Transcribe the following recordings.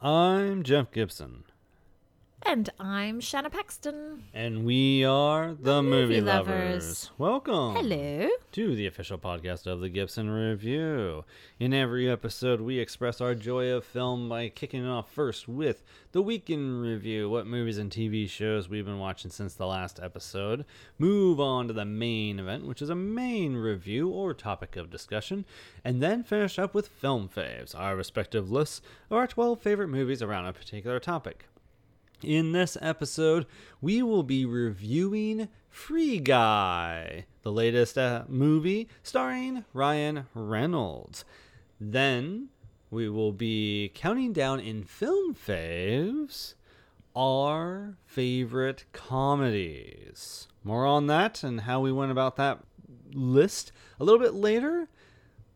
I'm Jeff Gibson, And I'm Shanna Paxton. and we are the, Movie, Movie lovers. Lovers. Welcome. Hello. to the official podcast of the Gibson Review. In every episode, we express our joy of film by kicking it off first with the weekend review what movies and TV shows we've been watching since the last episode. Move on to the main event, which is a main review or topic of discussion, and then finish up with film faves, our respective lists of our 12 favorite movies around a particular topic. In this episode, we will be reviewing Free Guy, the latest uh, movie starring Ryan Reynolds. Then we will be counting down in film faves our favorite comedies. More on that and how we went about that list a little bit later.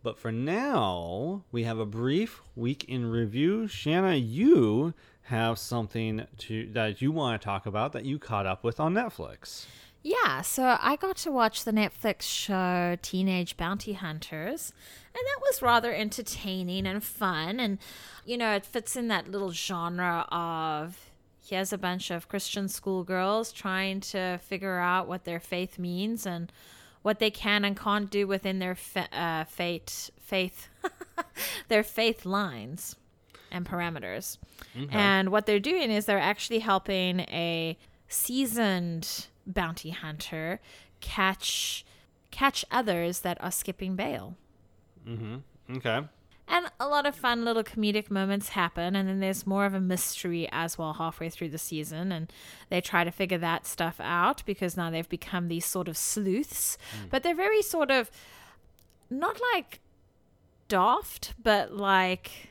But for now, we have a brief week in review. Shanna, you have something to that you want to talk about that you caught up with on Netflix. Yeah, so I got to watch the Netflix show Teenage Bounty Hunters, and that was rather entertaining and fun. And, you know, it fits in that little genre of here's a bunch of Christian schoolgirls trying to figure out what their faith means and what they can and can't do within their fa- uh, fate, faith, their faith lines and parameters. And what they're doing is they're actually helping a seasoned bounty hunter catch catch others that are skipping bail. Mm-hmm. Okay. And a lot of fun little comedic moments happen, and then there's more of a mystery as well halfway through the season, and they try to figure that stuff out because now they've become these sort of sleuths, but they're very sort of not like daft, but like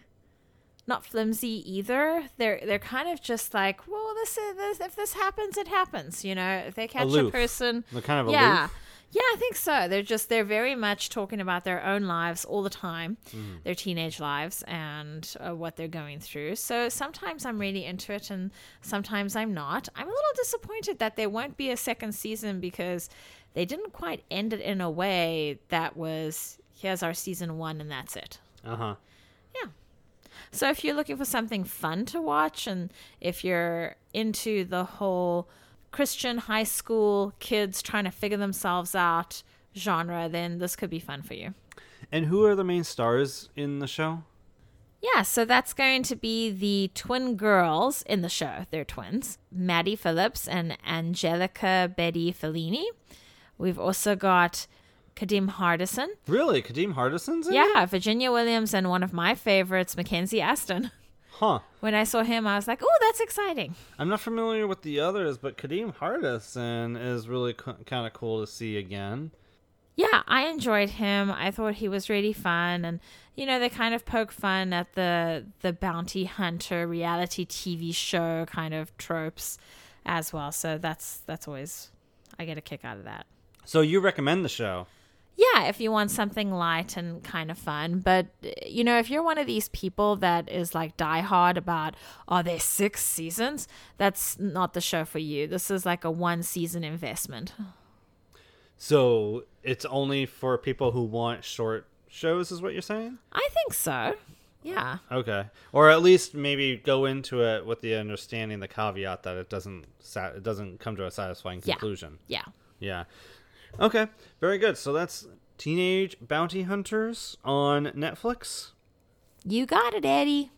not flimsy either. They're they're kind of just like, well, this is this, if this happens, it happens. You know, if they catch Aloof. a person, They're kind of aloof. yeah. Yeah, I think so. They're just they're very much talking about their own lives all the time, their teenage lives and uh, what they're going through. So sometimes I'm really into it and sometimes I'm not. I'm a little disappointed that there won't be a second season because they didn't quite end it in a way that was here's our season 1 and that's it. Uh huh. Yeah. So if you're looking for something fun to watch and if you're into the whole Christian high school kids trying to figure themselves out genre, then this could be fun for you. And who are the main stars in the show? Yeah, so that's going to be the twin girls in the show. They're twins, Maddie Phillips and Anjelica Bette Fellini. We've also got Kadeem Hardison. Really, Kadeem Hardison's in it? Yeah, Virginia Williams and one of my favorites, Mackenzie Astin. Huh. When I saw him, I was like, "Oh, that's exciting." I'm not familiar with the others, but Kadeem Hardison is really c- kind of cool to see again. Yeah, I enjoyed him. I thought he was really fun, and you know they kind of poke fun at the the bounty hunter reality TV show kind of tropes as well. So that's that's always I get a kick out of that. So you recommend the show? Yeah, if you want something light and kind of fun, but you know if you're one of these people that is like diehard about oh, are there six seasons, that's not the show for you. This is like a one season investment. So it's only for people who want short shows, is what you're saying? I think so. Yeah. Okay, or at least maybe go into it with the understanding, the caveat that it doesn't it doesn't come to a satisfying conclusion. Yeah. conclusion. Yeah. Yeah. Okay, very good. So that's Teenage Bounty Hunters on Netflix. You got it, Eddie.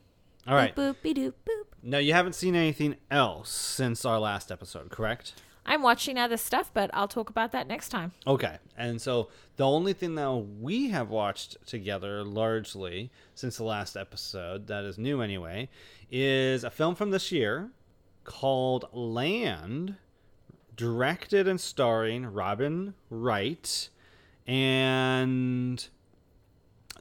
All right. Boop, boop, doop, boop. Now you haven't seen anything else since our last episode, correct? I'm watching other stuff, but I'll talk about that next time. Okay. And so the only thing that we have watched together largely since the last episode, that is new anyway, is a film from this year called Land, directed and starring Robin Wright and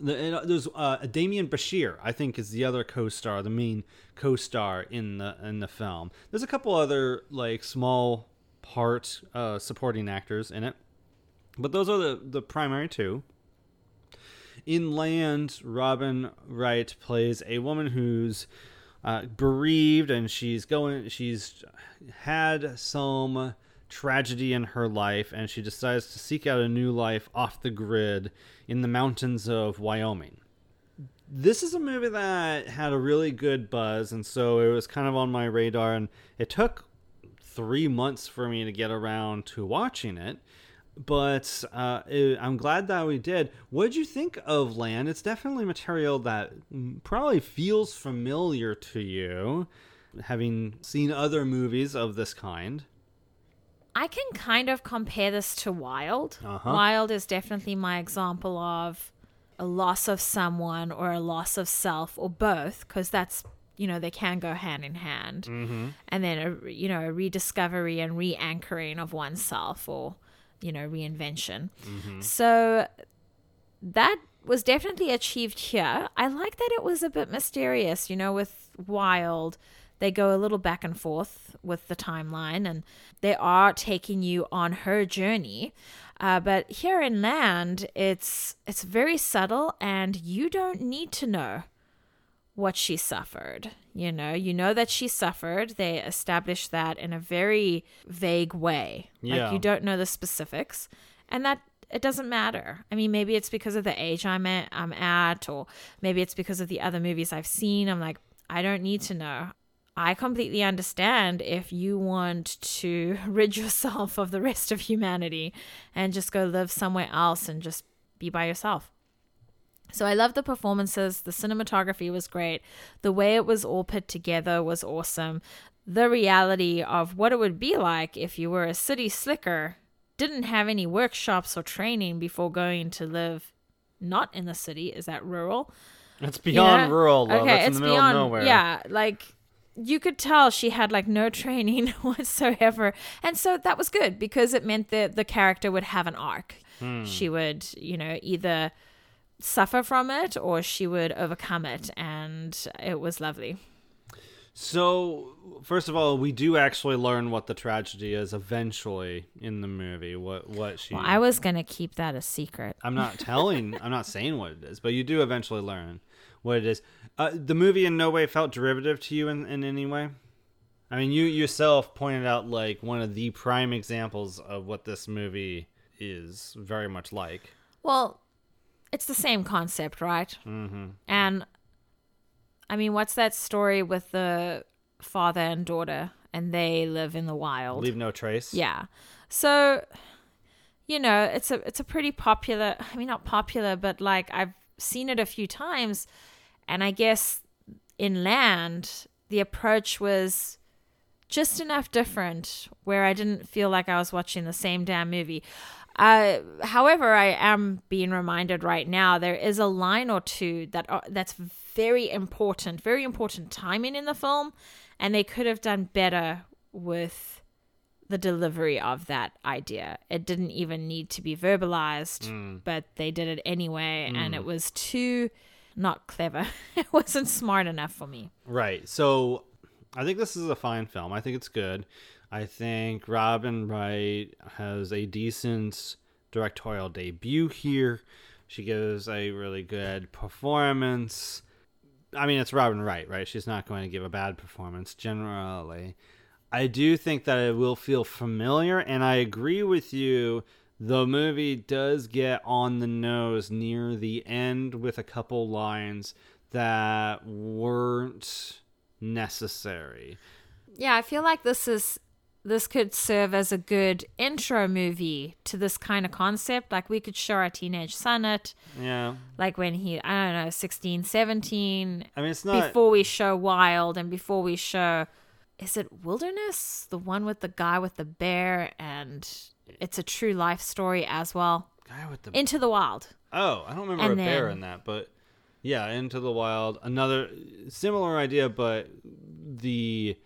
the, uh, there's uh, Damien Bashir, I think, is the other co-star, the main co-star in the in the film. There's a couple other like small part uh, supporting actors in it, but those are the the primary two. In Land, Robin Wright plays a woman who's uh, bereaved and she's going. She's had some tragedy in her life and she decides to seek out a new life off the grid in the mountains of Wyoming. this is a movie that had a really good buzz, and so it was kind of on my radar. And it took three months for me to get around to watching it, but uh, it, I'm glad that we did. What did you think of Land? It's definitely material that probably feels familiar to you, having seen other movies of this kind. I can kind of compare this to Wild. Uh-huh. Wild is definitely my example of a loss of someone or a loss of self or both, because that's you know they can go hand in hand. Mm-hmm. And then a you know a rediscovery and re-anchoring of oneself or you know reinvention. So that was definitely achieved here. I like that it was a bit mysterious, you know, with Wild. They go a little back and forth with the timeline and they are taking you on her journey. Uh, but here in Land, it's it's very subtle and you don't need to know what she suffered. You know, you know that she suffered. They establish that in a very vague way. Yeah. Like you don't know the specifics. And that it doesn't matter. I mean, maybe it's because of the age I'm at, I'm at, or maybe it's because of the other movies I've seen. I'm like, I don't need to know. I completely understand if you want to rid yourself of the rest of humanity and just go live somewhere else and just be by yourself. So I love the performances. The cinematography was great. The way it was all put together was awesome. The reality of what it would be like if you were a city slicker, didn't have any workshops or training before going to live not in the city. Is that rural? It's beyond rural, though. Okay, That's it's the middle beyond. of nowhere. Yeah, like you could tell she had like no training whatsoever, and so that was good because it meant that the character would have an arc. Hmm. She would, you know, either suffer from it or she would overcome it, and it was lovely. So, first of all, we do actually learn what the tragedy is eventually in the movie. What what she Well, I was gonna keep that a secret. I'm not telling, I'm not saying what it is, but you do eventually learn what it is. Uh, the movie in no way felt derivative to you in, in any way. I mean, you yourself pointed out like one of the prime examples of what this movie is very much like. Well, it's the same concept, right? Mm-hmm. And I mean, what's that story with the father and daughter, and they live in the wild? Leave no trace. Yeah. So, you know, it's a it's a pretty popular. I mean, not popular, but like I've seen it a few times, and I guess in Land the approach was just enough different where I didn't feel like I was watching the same damn movie. Uh, however, I am being reminded right now there is a line or two that are, that's very important, very important timing in the film, and they could have done better with the delivery of that idea. It didn't even need to be verbalized, but they did it anyway, and it was too not clever. it wasn't smart enough for me. Right. So I think this is a fine film. I think it's good. I think Robin Wright has a decent directorial debut here. She gives a really good performance. I mean, it's Robin Wright, right? She's not going to give a bad performance generally. I do think that it will feel familiar, and I agree with you. The movie does get on the nose near the end with a couple lines that weren't necessary. Yeah, I feel like this is this could serve as a good intro movie to this kind of concept. Like we could show our teenage son it, Yeah. like when he, I don't know, 16, 17, I mean, it's not. before we show Wild and before we show, is it Wilderness? The one with the guy with the bear and it's a true life story as well. Guy with the. Into the Wild. oh, I don't remember and a bear in that, but yeah, Into the Wild. Another similar idea, but the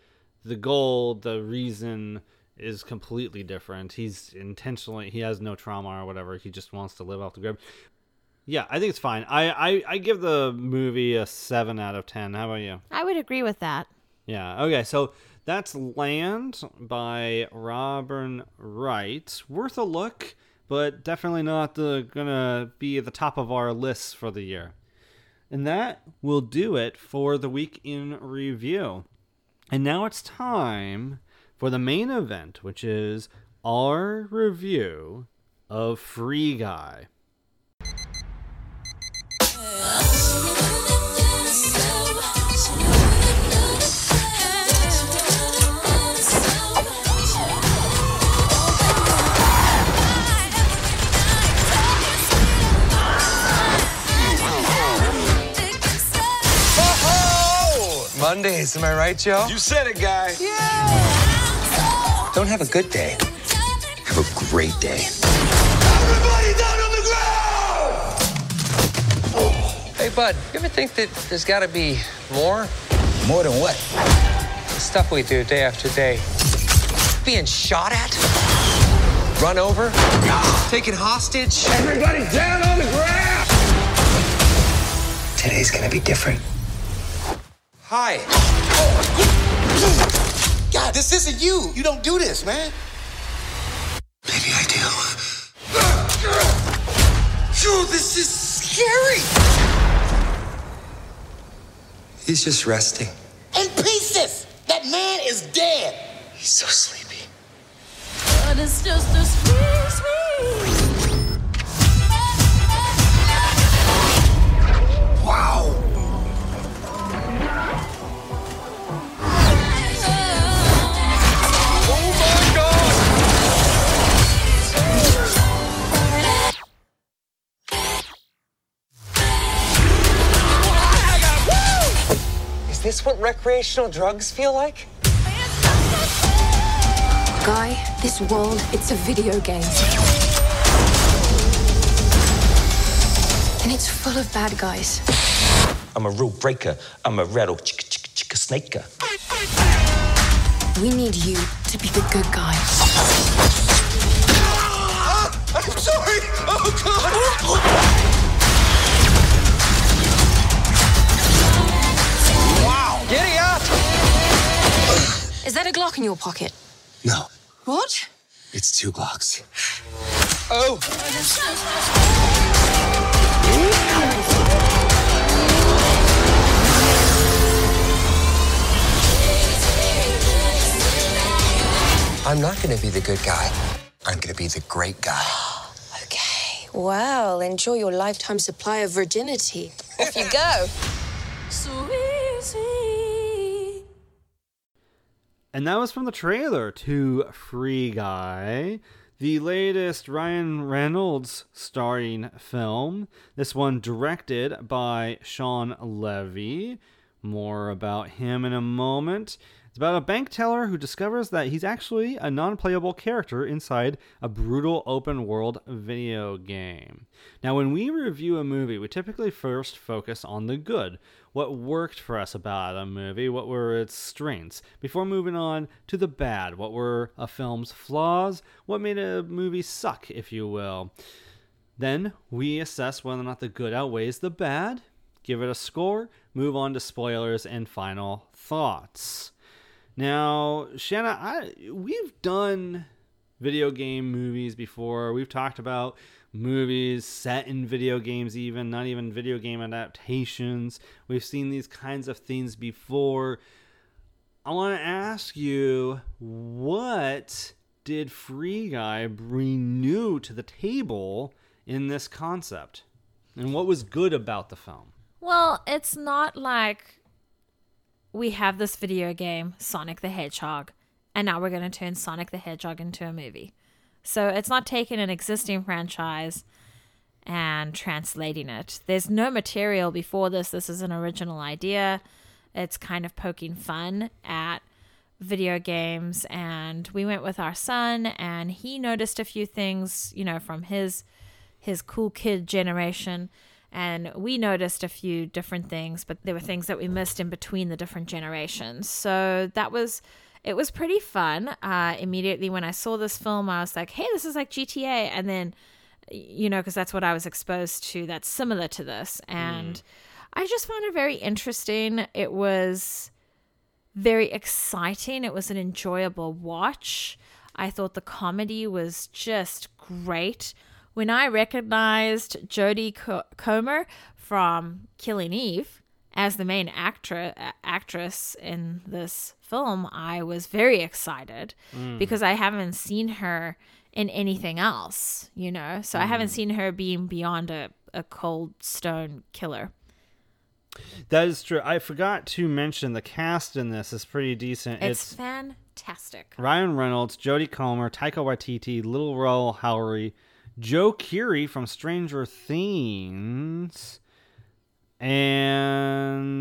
the goal, the reason is completely different. He's intentionally he has no trauma or whatever. He just wants to live off the grid. Yeah, I think it's fine. I, I, I give the movie a seven out of ten. How about you? I would agree with that. Yeah. Okay. So that's Land by Robin Wright. Worth a look, but definitely not the, gonna be at the top of our lists for the year. And that will do it for the week in review. And now it's time for the main event, which is our review of Free Guy. Mondays, am I right, Joe? You said it, guy. Yeah. Don't have a good day. Have a great day. Everybody down on the ground! Hey, bud, you ever think that there's got to be more? More than what? The stuff we do day after day. Being shot at? Run over? Taken hostage? Everybody down on the ground! Today's gonna be different. Hi. God, this isn't you. You don't do this, man. Maybe I do. Dude, this is scary. He's just resting. In pieces. That man is dead. He's so sleepy. But it's just a this what recreational drugs feel like? Guy, this world, it's a video game. And it's full of bad guys. I'm a rule breaker. I'm a rattle chicka chicka chicka snaker. We need you to be the good guy. Ah, I'm sorry. Oh, God. Is that a Glock in your pocket? No, What? it's two Glocks. Oh! I'm not gonna be the good guy. I'm gonna be the great guy. Okay. Well, enjoy your lifetime supply of virginity. Off you go. So easy. And that was from the trailer to Free Guy, the latest Ryan Reynolds starring film. This one directed by Shawn Levy. More about him in a moment. It's about a bank teller who discovers that he's actually a non playable character inside a brutal open world video game. Now, when we review a movie, we typically first focus on the good, what worked for us about a movie, what were its strengths, before moving on to the bad, what were a film's flaws, what made a movie suck, if you will. Then we assess whether or not the good outweighs the bad, give it a score, move on to spoilers and final thoughts. Now, Shanna, I we've done video game movies before. We've talked about movies set in video games, even not even video game adaptations. We've seen these kinds of things before. I want to ask you, what did Free Guy bring new to the table in this concept? And what was good about the film? Well, it's not like we have this video game, Sonic the Hedgehog, and now we're going to turn Sonic the Hedgehog into a movie. So it's not taking an existing franchise and translating it. There's no material before this. This is an original idea. It's kind of poking fun at video games and we went with our son and he noticed a few things, you know, from his his cool kid generation and we noticed a few different things, but there were things that we missed in between the different generations. So that was it was pretty fun. Uh, immediately when I saw this film, I was like, "Hey, this is like GTA," and then you know, because that's what I was exposed to. That's similar to this, and I just found it very interesting. It was very exciting. It was an enjoyable watch. I thought the comedy was just great. When I recognized Jodie Co- Comer from Killing Eve as the main actor actress in this film, I was very excited mm. because I haven't seen her in anything else, you know. So I haven't mm. seen her being beyond a, a cold stone killer. That is true. I forgot to mention the cast in this is pretty decent. It's, It's, fantastic. Ryan Reynolds, Jodie Comer, Taika Waititi, Lil Rel Howery, Joe Keery from Stranger Things, and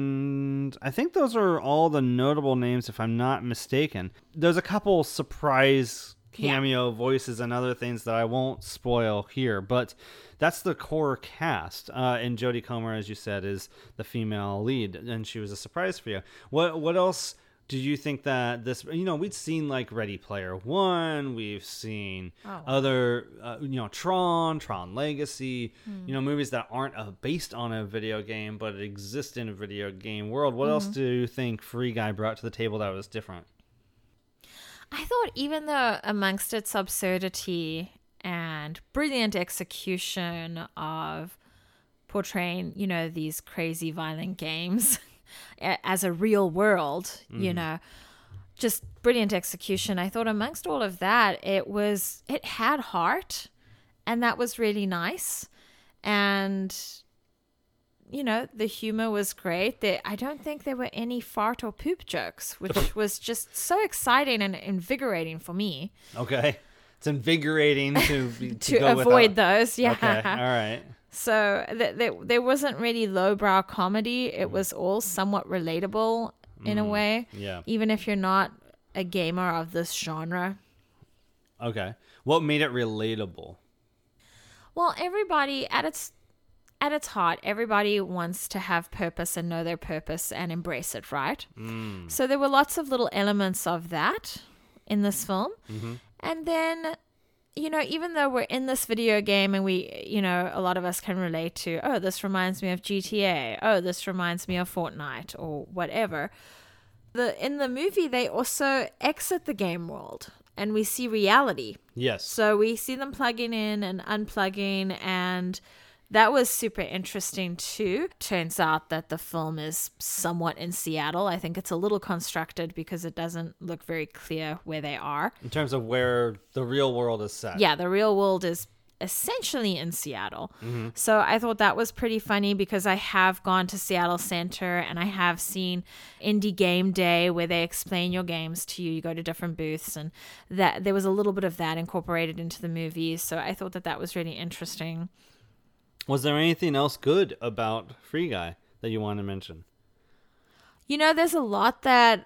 I think those are all the notable names, if I'm not mistaken. There's a couple surprise cameo voices and other things that I won't spoil here, but that's the core cast. Uh, and Jodie Comer, as you said, is the female lead, and she was a surprise for you. What what else? Did you think that this, you know, we've seen like Ready Player One, we've seen other, uh, you know, Tron, Tron Legacy, you know, movies that aren't uh, based on a video game but exist in a video game world. What else do you think Free Guy brought to the table that was different? I thought even though amongst its absurdity and brilliant execution of portraying, you know, these crazy violent games as a real world, you mm. know, just brilliant execution. I thought amongst all of that, it was it had heart and that was really nice. And you know, the humor was great. There, I don't think there were any fart or poop jokes, which was just so exciting and invigorating for me Okay. It's invigorating to to, to avoid without. those. Yeah. Okay. All right. So th- th- there wasn't really lowbrow comedy. It was all somewhat relatable in a way. Mm. yeah. Even if you're not a gamer of this genre. Okay. What made it relatable? Well, everybody at its at its heart, everybody wants to have purpose and know their purpose and embrace it, right? So there were lots of little elements of that in this film. And then you know, even though we're in this video game and we, you know, a lot of us can relate to, oh, this reminds me of GTA. Oh, this reminds me of Fortnite or whatever. The in the movie they also exit the game world and we see reality. Yes. So we see them plugging in and unplugging, and that was super interesting too. Turns out that the film is somewhat in Seattle. I think it's a little constructed because it doesn't look very clear where they are. in terms of where the real world is set. Yeah, the real world is essentially in Seattle. Mm-hmm. So I thought that was pretty funny because I have gone to Seattle Center and I have seen Indie Game Day where they explain your games to you. You go to different booths and that there was a little bit of that incorporated into the movie. So I thought that that was really interesting. Was there anything else good about Free Guy that you want to mention? You know, there's a lot that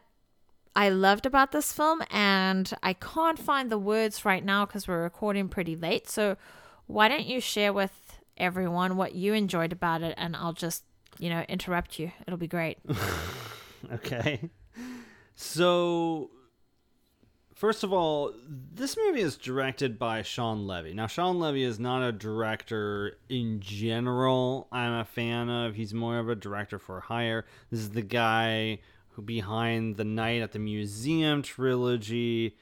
I loved about this film, and I can't find the words right now because we're recording pretty late. So, why don't you share with everyone what you enjoyed about it, and I'll just, you know, interrupt you. It'll be great. Okay. So, first of all, this movie is directed by Shawn Levy. Now, Shawn Levy is not a director in general I'm a fan of. He's more of a director for hire. This is the guy who behind the Night at the Museum trilogy.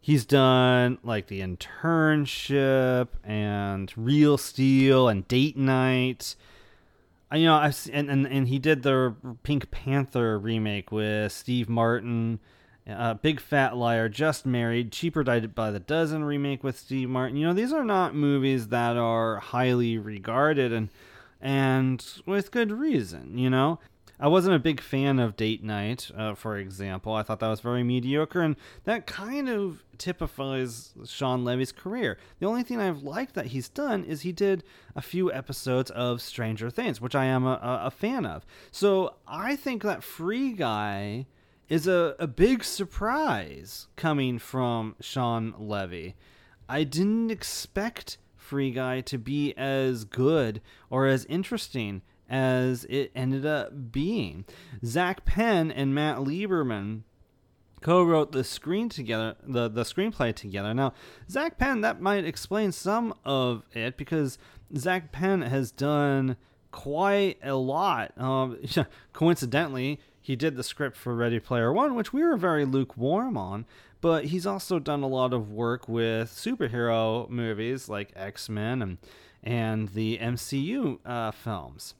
He's done like the internship and Real Steel and Date Night. I- you know, I've and, and and he did the Pink Panther remake with Steve Martin, uh, Big Fat Liar, Just Married, Cheaper by by the Dozen remake with Steve Martin. You know, these are not movies that are highly regarded and and with good reason. You know, I wasn't a big fan of Date Night, uh, for example. I thought that was very mediocre, and that kind of typifies Shawn Levy's career. The only thing I've liked that he's done is he did a few episodes of Stranger Things, which I am a, a fan of. So I think that Free Guy is a, a big surprise coming from Shawn Levy. I didn't expect Free Guy to be as good or as interesting as it ended up being. Zak Penn and Matt Lieberman co-wrote the screen together the, the screenplay together now zak penn that might explain some of it because zak penn has done quite a lot um, coincidentally he did the script for ready player one which we were very lukewarm on but he's also done a lot of work with superhero movies like x-men and, and the mcu uh, films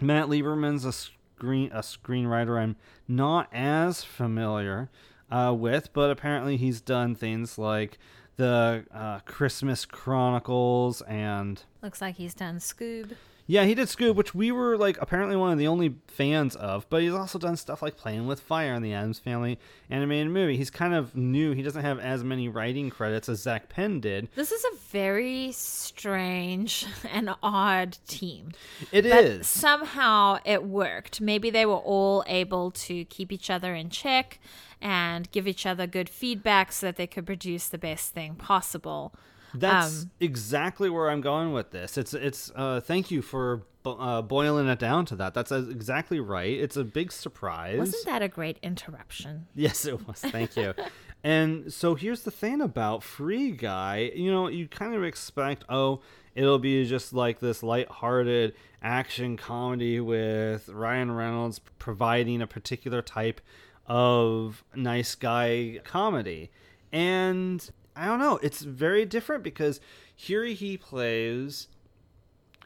Matt Lieberman's a screen a screenwriter I'm not as familiar uh, with, but apparently he's done things like the uh, Christmas Chronicles and Looks like he's done Scoob. Yeah, he did Scoob, which we were like apparently one of the only fans of. But he's also done stuff like Playing with Fire in the Addams Family animated movie. He's kind of new. He doesn't have as many writing credits as Zak Penn did. This is a very strange and odd team. It but is. somehow it worked. Maybe they were all able to keep each other in check and give each other good feedback so that they could produce the best thing possible. That's Um, exactly where I'm going with this. It's it's. Uh, thank you for uh, boiling it down to that. That's uh, exactly right. It's a big surprise. Wasn't that a great interruption? Yes, it was. Thank you. and so here's the thing about Free Guy. You know, you kind of expect, oh, it'll be just like this light-hearted action comedy with Ryan Reynolds providing a particular type of nice guy comedy. And I don't know, it's very different because here he plays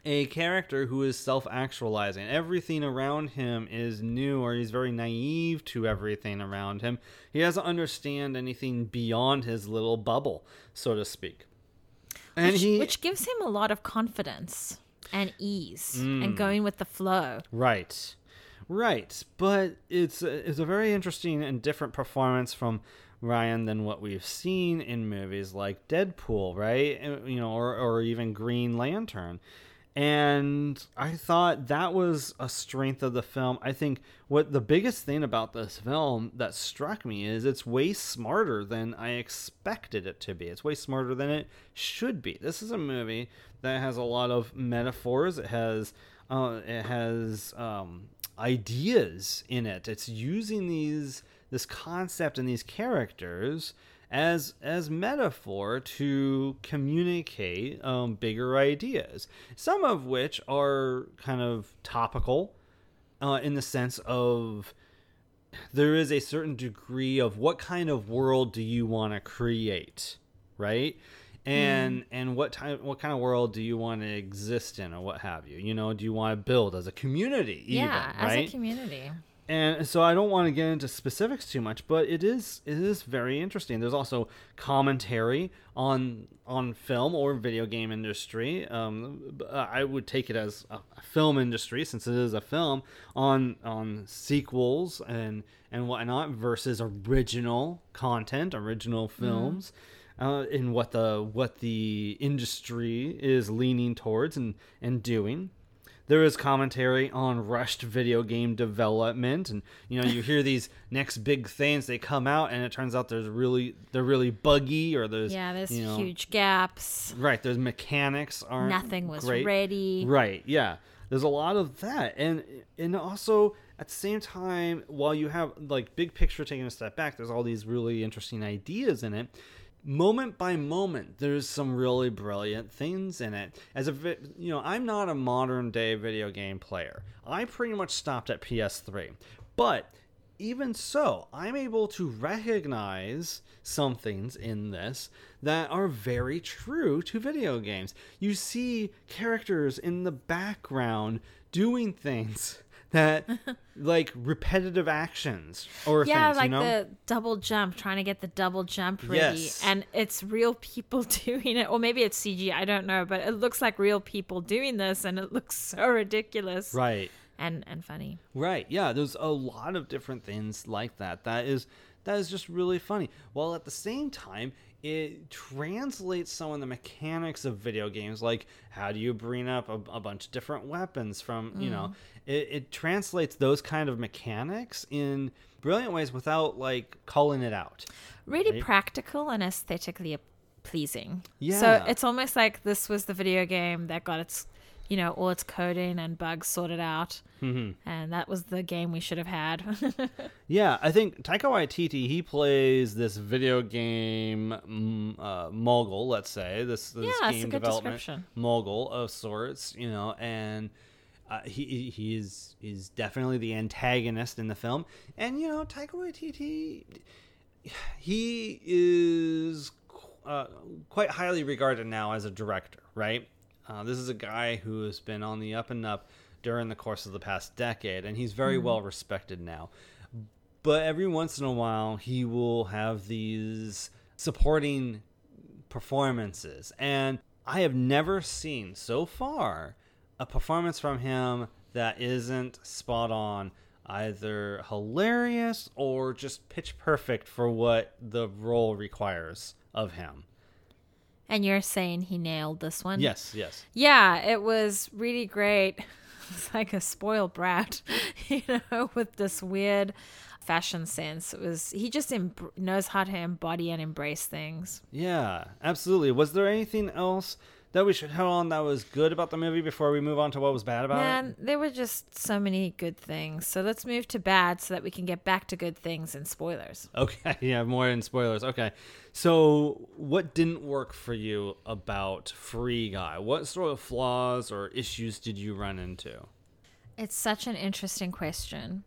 a character who is self actualizing. Everything around him is new, or he's very naive to everything around him. He doesn't understand anything beyond his little bubble, so to speak. And which, he. which gives him a lot of confidence and ease Mm. and going with the flow. Right. Right. But it's a, it's a very interesting and different performance from Ryan than what we've seen in movies like Deadpool, right? You know, or, or even Green Lantern. And I thought that was a strength of the film. I think what the biggest thing about this film that struck me is it's way smarter than I expected it to be. It's way smarter than it should be. This is a movie that has a lot of metaphors. It has uh, it has um, ideas in it. It's using these this concept and these characters as as metaphor to communicate um, bigger ideas. Some of which are kind of topical, uh, in the sense of there is a certain degree of what kind of world do you want to create, right? And and what type what kind of world do you want to exist in or what have you? You know, do you want to build as a community even, yeah, right? as a community. And so I don't want to get into specifics too much, but it is it is very interesting. There's also commentary on on film or video game industry. Um, b- I would take it as a film industry since it is a film on on sequels and and whatnot versus original content, original films. Uh, in what the what the industry is leaning towards and and doing there is commentary on rushed video game development and you know you hear these next big things they come out and it turns out there's really they're really buggy or there's Yeah, there's you know, huge gaps. right there's mechanics aren't Nothing was great. ready. right yeah there's a lot of that and and also at the same time while you have like big picture taking a step back there's all these really interesting ideas in it moment by moment there's some really brilliant things in it. As a you know i'm not a modern day video game player. I pretty much stopped at ps3 but even so, I'm able to recognize some things in this that are very true to video games. You see characters in the background doing things that, like repetitive actions or Yeah, things, like you know? the double jump, trying to get the double jump ready. Yes. And it's real people doing it. Or maybe it's CG, I don't know. But it looks like real people doing this and it looks so ridiculous right. and, and funny. Right. Yeah, there's a lot of different things like that. That is that is just really funny. While at the same time, it translates some of the mechanics of video games, like how do you bring up a, a bunch of different weapons from, you know, mm. it, it translates those kind of mechanics in brilliant ways without like calling it out. Really Right. practical and aesthetically pleasing. Yeah. So it's almost like this was the video game that got its, you know, all its coding and bugs sorted out. Mm-hmm. And that was the game we should have had. Yeah, I think Taika Waititi he plays this video game mm, uh, mogul, let's say this, this Yeah, game good development description. mogul of sorts, you know, and uh, he he is is definitely the antagonist in the film, and you know Taika Waititi, he is uh, quite highly regarded now as a director, right? Uh, this is a guy who has been on the up and up during the course of the past decade, and he's very well respected now. But every once in a while he will have these supporting performances. And i have never seen so far a performance from him that isn't spot on, either hilarious or just pitch perfect for what the role requires of him. And you're saying he nailed this one? Yes, yes. Yeah, it was really great. It's like a spoiled brat, you know, with this weird fashion sense. It was he just em- knows how to embody and embrace things. Yeah, absolutely. Was there anything else that we should hit on that was good about the movie before we move on to what was bad about it? Man, there were just so many good things. So let's move to bad so that we can get back to good things and spoilers. Okay, yeah, more in spoilers. Okay. So, what didn't work for you about Free Guy? What sort of flaws or issues did you run into? It's such an interesting question.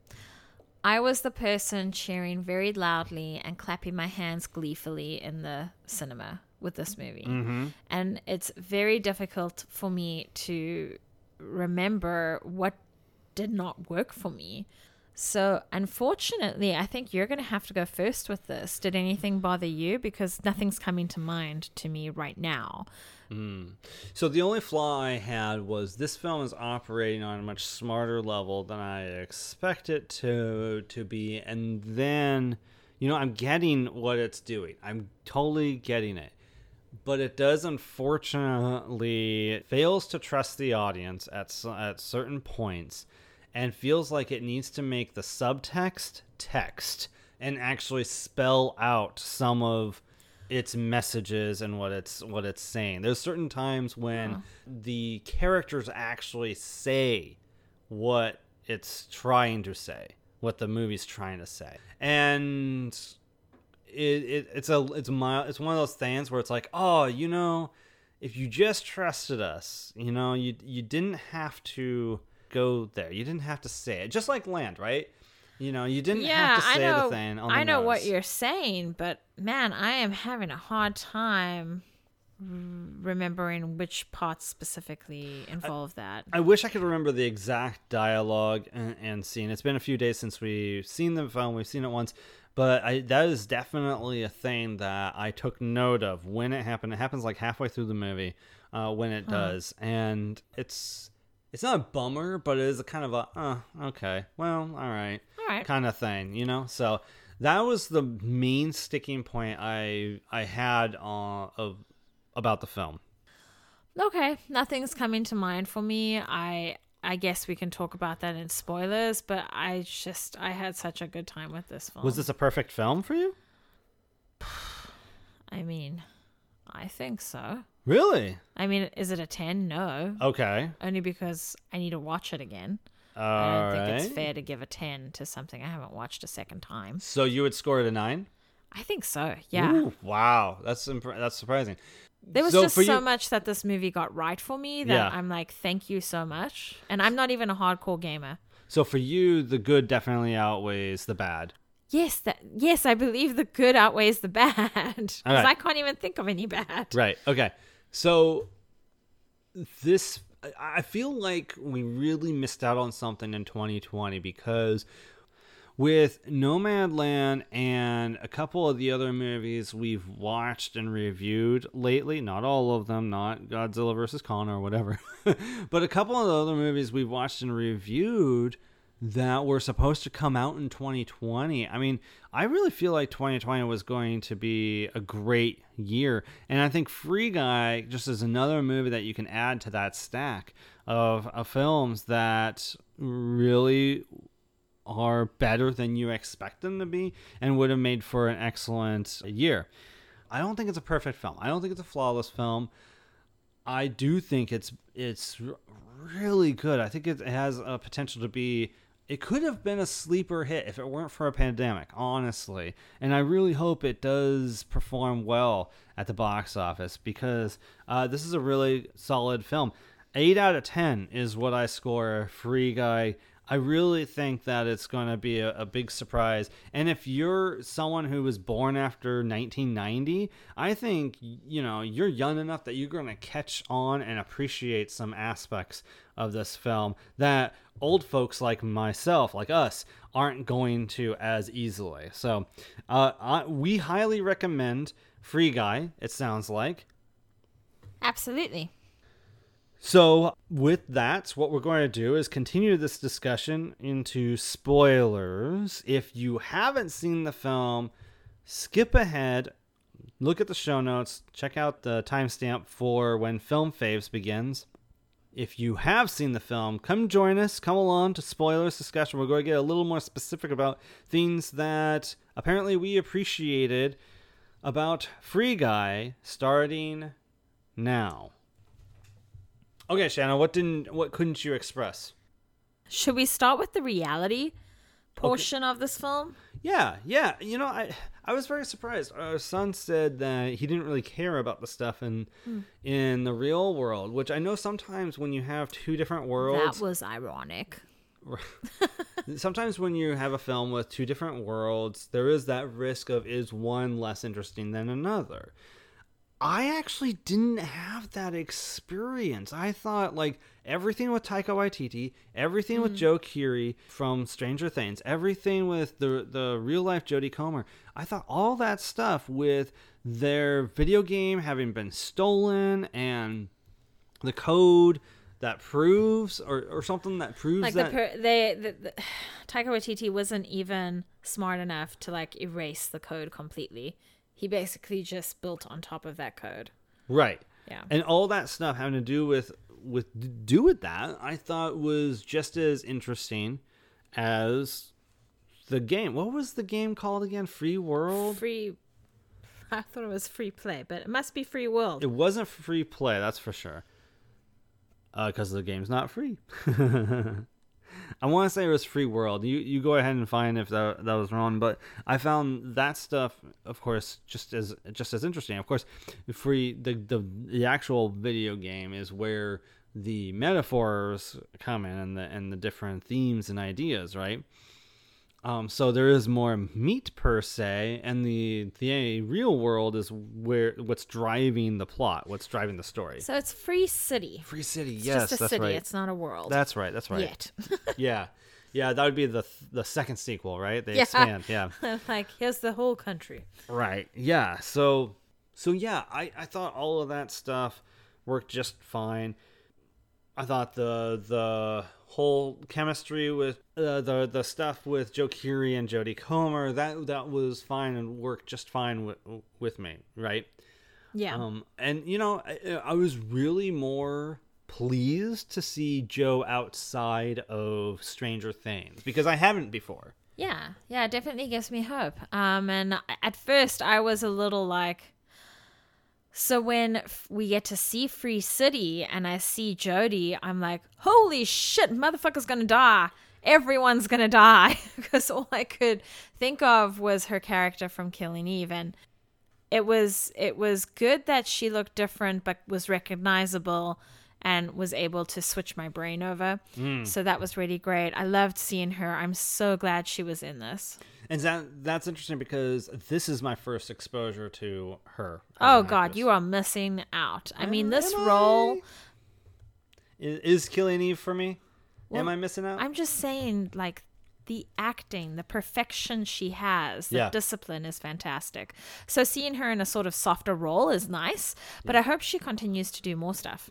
I was the person cheering very loudly and clapping my hands gleefully in the cinema with this movie. Mm-hmm. And it's very difficult for me to remember what did not work for me. So, unfortunately, I think you're going to have to go first with this. Did anything bother you? Because nothing's coming to mind to me right now. Mm. So, the only flaw I had was this film is operating on a much smarter level than I expect it to to be, and then, you know, I'm getting what it's doing. I'm totally getting it. But it does unfortunately fails to trust the audience at at certain points and feels like it needs to make the subtext text and actually spell out some of its messages and what it's what it's saying. There's certain times when the characters actually say what it's trying to say, what the movie's trying to say. And it, it it's a it's mild it's one of those things where it's like oh you know if you just trusted us you know you you didn't have to go there you didn't have to say it just like land right you know you didn't Yeah, have to I know. the thing on the I know what you're saying, but man, I am having a hard time remembering which parts specifically involve that. I wish I could remember the exact dialogue and, and scene. It's been a few days since we've seen the film. We've seen it once, but I, that is definitely a thing that I took note of when it happened. It happens like halfway through the movie uh, when it does, and it's it's not a bummer, but it is a kind of a uh, okay, well, all right, All right. kind of thing, you know. So that was the main sticking point I I had uh, of about the film. Okay, nothing's coming to mind for me. I I guess we can talk about that in spoilers, but I just I had such a good time with this film. Was this a perfect film for you? I mean, I think so. Really? I mean, is it a 10? No. Okay. Only because I need to watch it again. All I don't right. think it's fair to give a 10 to something I haven't watched a second time. So you would score it a nine? I think so. Yeah. Ooh, wow, that's imp- that's surprising. There was So just so you- much that this movie got right for me that Yeah. I'm like, thank you so much. And I'm not even a hardcore gamer. So for you, the good definitely outweighs the bad. Yes, that yes, I believe the good outweighs the bad because right. I can't even think of any bad. Right. Okay. So this, I feel like we really missed out on something in 2020 because with Nomadland and a couple of the other movies we've watched and reviewed lately, not all of them, not Godzilla vs. Kong or whatever, but a couple of the other movies we've watched and reviewed that were supposed to come out in 2020. I mean, I really feel like 2020 was going to be a great year. And I think Free Guy just is another movie that you can add to that stack of, of films that really are better than you expect them to be and would have made for an excellent year. I don't think it's a perfect film. I don't think it's a flawless film. I do think it's it's really good. I think it has a potential to be. It could have been a sleeper hit if it weren't for a pandemic, honestly. And I really hope it does perform well at the box office because uh, this is a really solid film. Eight out of ten is what I score Free Guy. I really think that it's going to be a, a big surprise. And if you're someone who was born after 1990, I think, you know, you're young enough that you're going to catch on and appreciate some aspects of this film that old folks like myself, like us, aren't going to as easily. So uh, I, we highly recommend Free Guy, it sounds like. Absolutely. So, with that, what we're going to do is continue this discussion into spoilers. If you haven't seen the film, skip ahead, look at the show notes, check out the timestamp for when Film Faves begins. If you have seen the film, come join us, come along to spoilers discussion. We're going to get a little more specific about things that apparently we appreciated about Free Guy starting now. Okay, Shanna, what didn't what couldn't you express? Should we start with the reality portion of this film? Yeah, yeah. You know, I I was very surprised. Our son said that he didn't really care about the stuff in hmm. in the real world, which I know sometimes when you have two different worlds, That was ironic. sometimes when you have a film with two different worlds, there is that risk of is one less interesting than another. I actually didn't have that experience. I thought like everything with Taika Waititi, everything with mm-hmm. Joe Keery from Stranger Things, everything with the the real life Jodie Comer. I thought all that stuff with their video game having been stolen and the code that proves or, or something that proves Like the, that per- they the, the Taika Waititi wasn't even smart enough to like erase the code completely. He basically just built on top of that code. Right. Yeah. And all that stuff having to do with with do with that, I thought was just as interesting as the game. What was the game called again? Free World. Free. I thought it was free play, but it must be free world. It wasn't free play, that's for sure. Uh, because the game's not free. I want to say it was Free World. You you go ahead and find if that that was wrong, but I found that stuff, of course, just as just as interesting. Of course, free the the, the actual video game is where the metaphors come in and the and the different themes and ideas, right? Um, so there is more meat per se, and the the real world is where what's driving the plot, what's driving the story. So it's free city. Free City, yes. It's yes, just a that's city. right. It's not a world. That's right. That's right. Yet. yeah, yeah, that would be the the second sequel, right? They Yeah. expand. Yeah, like here's the whole country. right. Yeah. So so yeah, I I thought all of that stuff worked just fine. I thought the the whole chemistry with uh, the the stuff with Joe Keery and Jodie Comer that that was fine and worked just fine with with me, right? Yeah. Um, and you know, I, I was really more pleased to see Joe outside of Stranger Things because I haven't before. Yeah, yeah, it definitely gives me hope. Um, and at first I was a little like, so when we get to see Free City and I see Jodie, I'm like, holy shit, motherfucker's gonna die. Everyone's gonna die. Because all I could think of was her character from Killing Eve, and it was it was good that she looked different but was recognizable and was able to switch my brain over. Hmm. So that was really great. I loved seeing her. I'm so glad she was in this. And that that's interesting because this is my first exposure to her. Oh god, actress. you are missing out. I mean, this role Is, is Killing Eve for me? Am I missing out? I'm just saying like the acting, the perfection she has, the Yeah. discipline is fantastic. So seeing her in a sort of softer role is nice, but I hope she continues to do more stuff.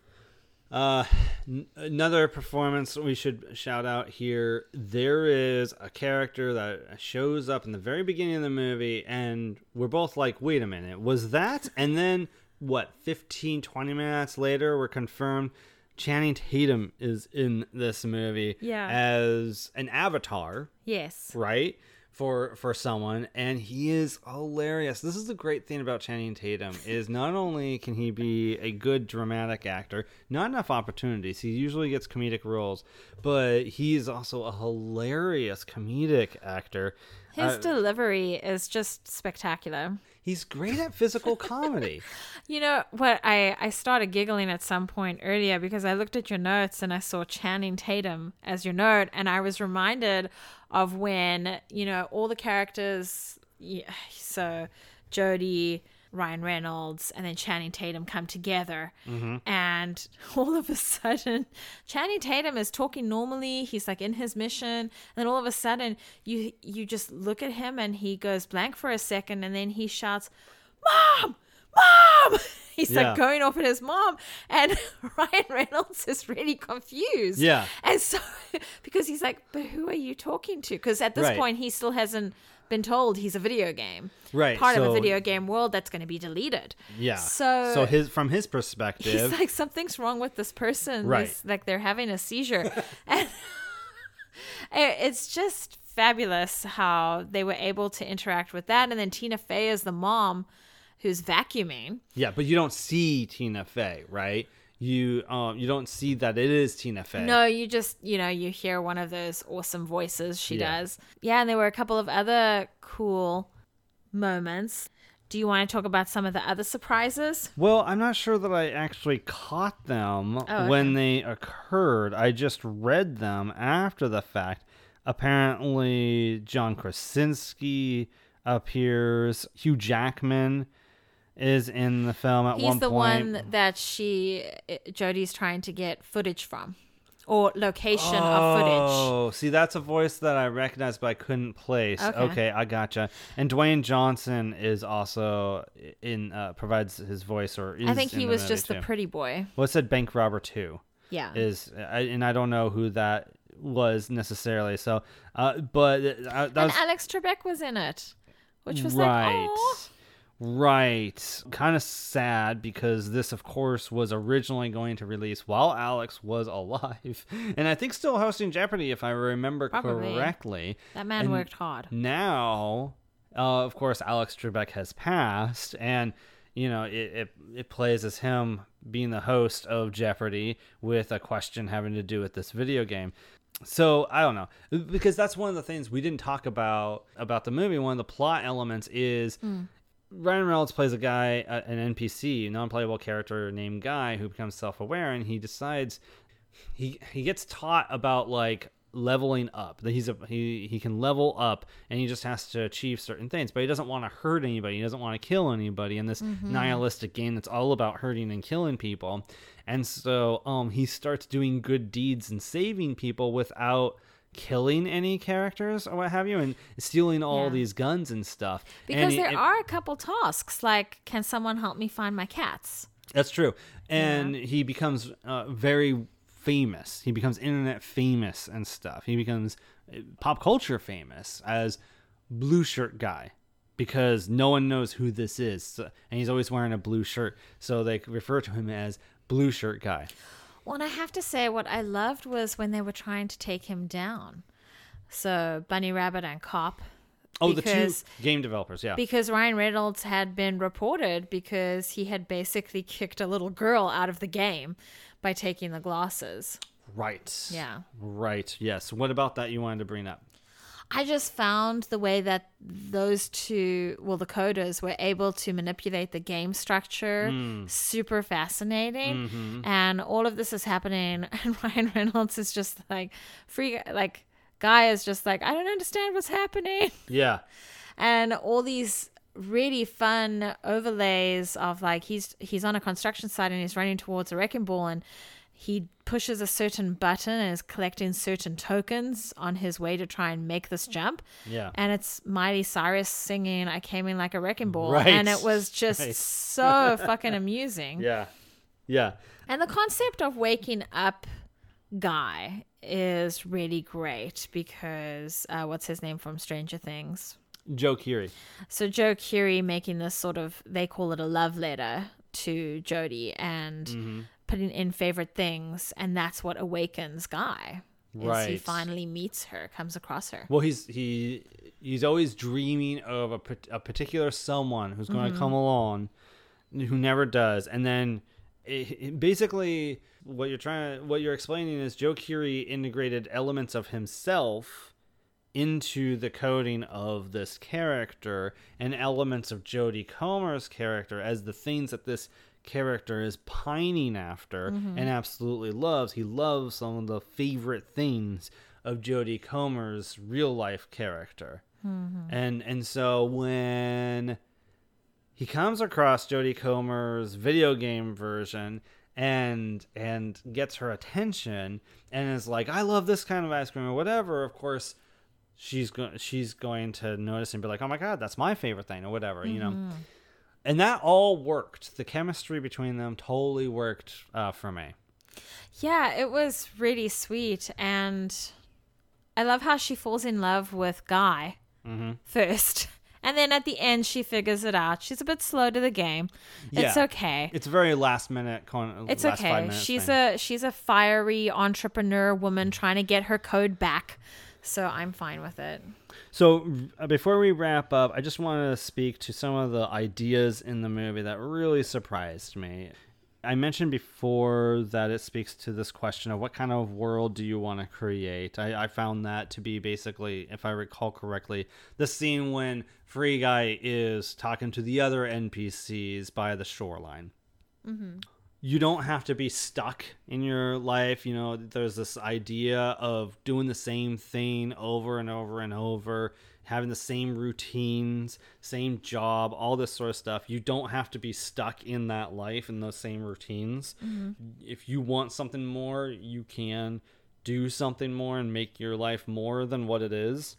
Uh, n- another performance we should shout out here. There is a character that shows up in the very beginning of the movie, and we're both like, wait a minute, was that? And then, what, 15, 20 minutes later, we're confirmed Channing Tatum is in this movie Yeah. as an avatar Yes. right for for someone and he is hilarious this is the great thing about channing tatum is not only can he be a good dramatic actor not enough opportunities he usually gets comedic roles but he is also a hilarious comedic actor His Uh, delivery is just spectacular. He's great at physical comedy You know what? I, I started giggling at some point earlier because I looked at your notes and I saw Channing Tatum as your note, and I was reminded of when you know all the characters. Yeah, so Jodie, Ryan Reynolds, and then Channing Tatum come together, mm-hmm. and all of a sudden, Channing Tatum is talking normally. He's like in his mission, and then all of a sudden, you you just look at him and he goes blank for a second, and then he shouts, "Mom!" mom he's Yeah. like going off at his mom, and Ryan Reynolds is really confused. Yeah. and so because he's like, but who are you talking to? Because at this Right. point, he still hasn't been told he's a video game, Right, Part of a video game world that's going to be deleted. Yeah. So so his from his perspective, he's like something's wrong with this person Right. This- like they're having a seizure and it's just fabulous how they were able to interact with that and then tina fey is the mom who's vacuuming yeah, but you don't see Tina Fey, right? You um you don't see that it is Tina Fey. no you just you know you hear one of those awesome voices she Yeah. does yeah and there were a couple of other cool moments do you want to talk about some of the other surprises Well, I'm not sure that I actually caught them Oh, when they occurred. I just read them after the fact. Apparently, John Krasinski appears. Hugh Jackman is in the film at he's one the one that she jodie's trying to get footage from or location of footage Oh, see, that's a voice that I recognize, but I couldn't place. Okay. Okay, I gotcha. And Dwayne Johnson is also in uh, provides his voice, or is I think he was just the pretty boy. Well, it said Bank Robber Two. Yeah. is I, and I don't know who that was necessarily. So, uh, but uh, that and was Alex Trebek was in it, which was right, like, oh, right. Kind of sad because this, of course, was originally going to release while Alex was alive, and I think still hosting Jeopardy, if I remember Probably. correctly. that man And worked hard. Now, uh, of course, Alex Trebek has passed, and you know it, it it plays as him being the host of Jeopardy with a question having to do with this video game. So I don't know because that's one of the things we didn't talk about about the movie. One of the plot elements is. Ryan Reynolds plays a guy, uh, an NPC, non-playable character named Guy, who becomes self-aware, and he decides he he gets taught about like leveling up that he's a he he can level up and he just has to achieve certain things but he doesn't want to hurt anybody he doesn't want to kill anybody in this nihilistic game that's all about hurting and killing people. And so um he starts doing good deeds and saving people without killing any characters or what have you and stealing all Yeah. these guns and stuff Because it- there it- are a couple tasks, like, can someone help me find my cats? That's true. And he becomes uh, very famous. He becomes internet famous and stuff. He becomes uh, pop culture famous as blue shirt guy because no one knows who this is. So- and he's always wearing a blue shirt. So they refer to him as blue shirt guy. Well, and I have to say, what I loved was when they were trying to take him down. So, Bunny Rabbit and Cop. Oh, because, the two game developers. Yeah. Because Ryan Reynolds had been reported because he had basically kicked a little girl out of the game by taking the glasses. right. Yeah. Right. Yes. What about that you wanted to bring up? I just found the way that those two, well, the coders were able to manipulate the game structure Hmm. super fascinating. Mm-hmm. And all of this is happening, and Ryan Reynolds is just like, free, like, guy is just like, I don't understand what's happening. Yeah. And all these really fun overlays of like he's he's on a construction site and he's running towards a wrecking ball and he pushes a certain button and is collecting certain tokens on his way to try and make this jump. Yeah. And it's Miley Cyrus singing I came in like a wrecking ball. Right. And it was just Right. so fucking amusing. Yeah. Yeah. And the concept of waking up guy is really great because uh, what's his name from Stranger Things? Joe Keery. So Joe Keery making this sort of they call it a love letter to Jodie and Mm-hmm. Putting in favorite things and that's what awakens Guy. Is he finally meets her, comes across her. Well, he's he he's always dreaming of a, a particular someone who's going to mm-hmm. come along, who never does, and then it, it- basically what you're trying to, what you're explaining is Joe Keery integrated elements of himself into the coding of this character and elements of Jodie Comer's character as the things that this character is pining after mm-hmm. and absolutely loves. He loves some of the favorite things of Jodie Comer's real life character. Mm-hmm. And and so when he comes across Jodie Comer's video game version and and gets her attention and is like, I love this kind of ice cream or whatever, of course she's going she's going to notice and be like, Oh my god, that's my favorite thing or whatever, you know. Mm-hmm. And that all worked. The chemistry between them totally worked uh, for me. Yeah, it was really sweet. And I love how she falls in love with Guy Mm-hmm. first. And then at the end, she figures it out. She's a bit slow to the game. It's okay. It's very last minute. Con- It's last okay. She's thing. a she's a fiery entrepreneur woman trying to get her code back. So I'm fine with it. So uh, before we wrap up, I just want to speak to some of the ideas in the movie that really surprised me. I mentioned before that it speaks to this question of what kind of world do you want to create. I, I found that to be basically, if I recall correctly, the scene when Free Guy is talking to the other NPCs by the shoreline you don't have to be stuck in your life. You know, there's this idea of doing the same thing over and over and over, having the same routines, same job, all this sort of stuff. You don't have to be stuck in that life and those same routines. If you want something more, you can do something more and make your life more than what it is.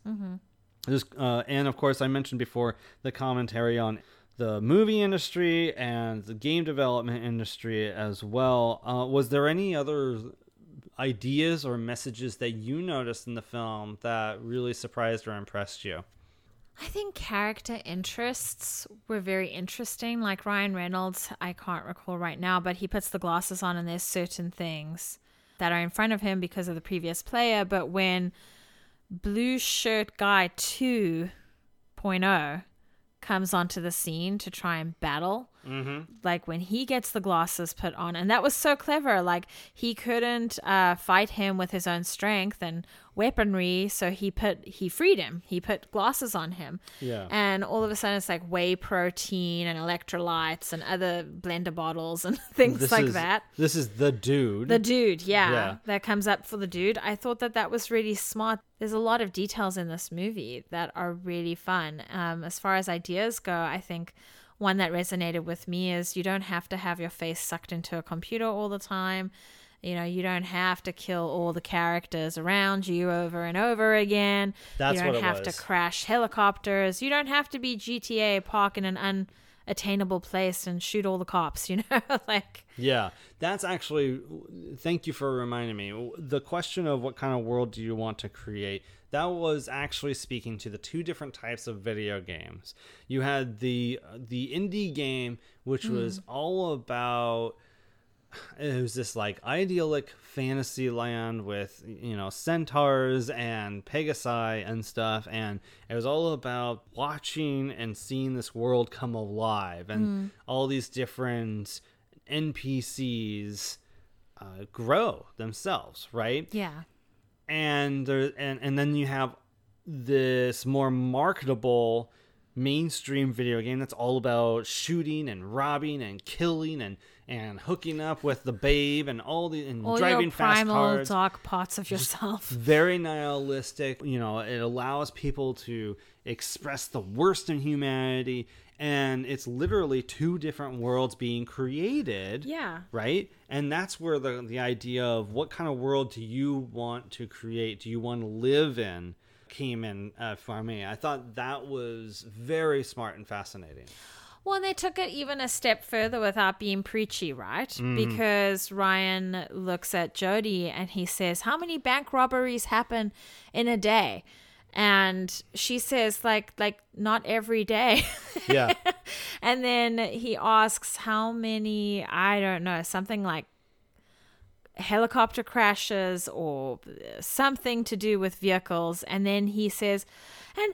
Just, uh, and of course, I mentioned before the commentary on the movie industry and the game development industry as well. Uh, was there any other ideas or messages that you noticed in the film that really surprised or impressed you? I think character interests were very interesting. Like Ryan Reynolds, I can't recall right now, but he puts the glasses on and there's certain things that are in front of him because of the previous player. But when Blue Shirt Guy 2.0 comes onto the scene to try and battle, like when he gets the glasses put on and that was so clever like he couldn't uh, fight him with his own strength and weaponry so he put he freed him he put glasses on him Yeah. and all of a sudden it's like whey protein and electrolytes and other blender bottles and things like is, that This is the dude. the dude, yeah, Yeah. that comes up for the dude. I thought that that was really smart. There's a lot of details in this movie that are really fun. Um, as far as ideas go, I think one that resonated with me is you don't have to have your face sucked into a computer all the time. You know, you don't have to kill all the characters around you over and over again. That's you don't have was. to crash helicopters. You don't have to be GTA park in an unattainable place and shoot all the cops, you know? like Yeah, that's actually. Thank you for reminding me. The question of what kind of world do you want to create? That was actually speaking to the two different types of video games. You had the the indie game, which was all about it was this like idyllic fantasy land with you know centaurs and pegasi and stuff and it was all about watching and seeing this world come alive and all these different npcs uh, grow themselves right yeah. And there and and then you have this more marketable mainstream video game that's all about shooting and robbing and killing and and hooking up with the babe and all the and all driving your fast cars dark parts of yourself. very nihilistic you know it allows people to express the worst in humanity and it's literally two different worlds being created Yeah. right and that's where the the idea of what kind of world do you want to create do you want to live in came in uh, for me i thought that was very smart and fascinating Well, and they took it even a step further without being preachy, right? Because Ryan looks at Jodie and he says, "How many bank robberies happen in a day?" And she says, "Like, like not every day." yeah and then he asks, "How many? I don't know, something like." helicopter crashes or something to do with vehicles and then he says and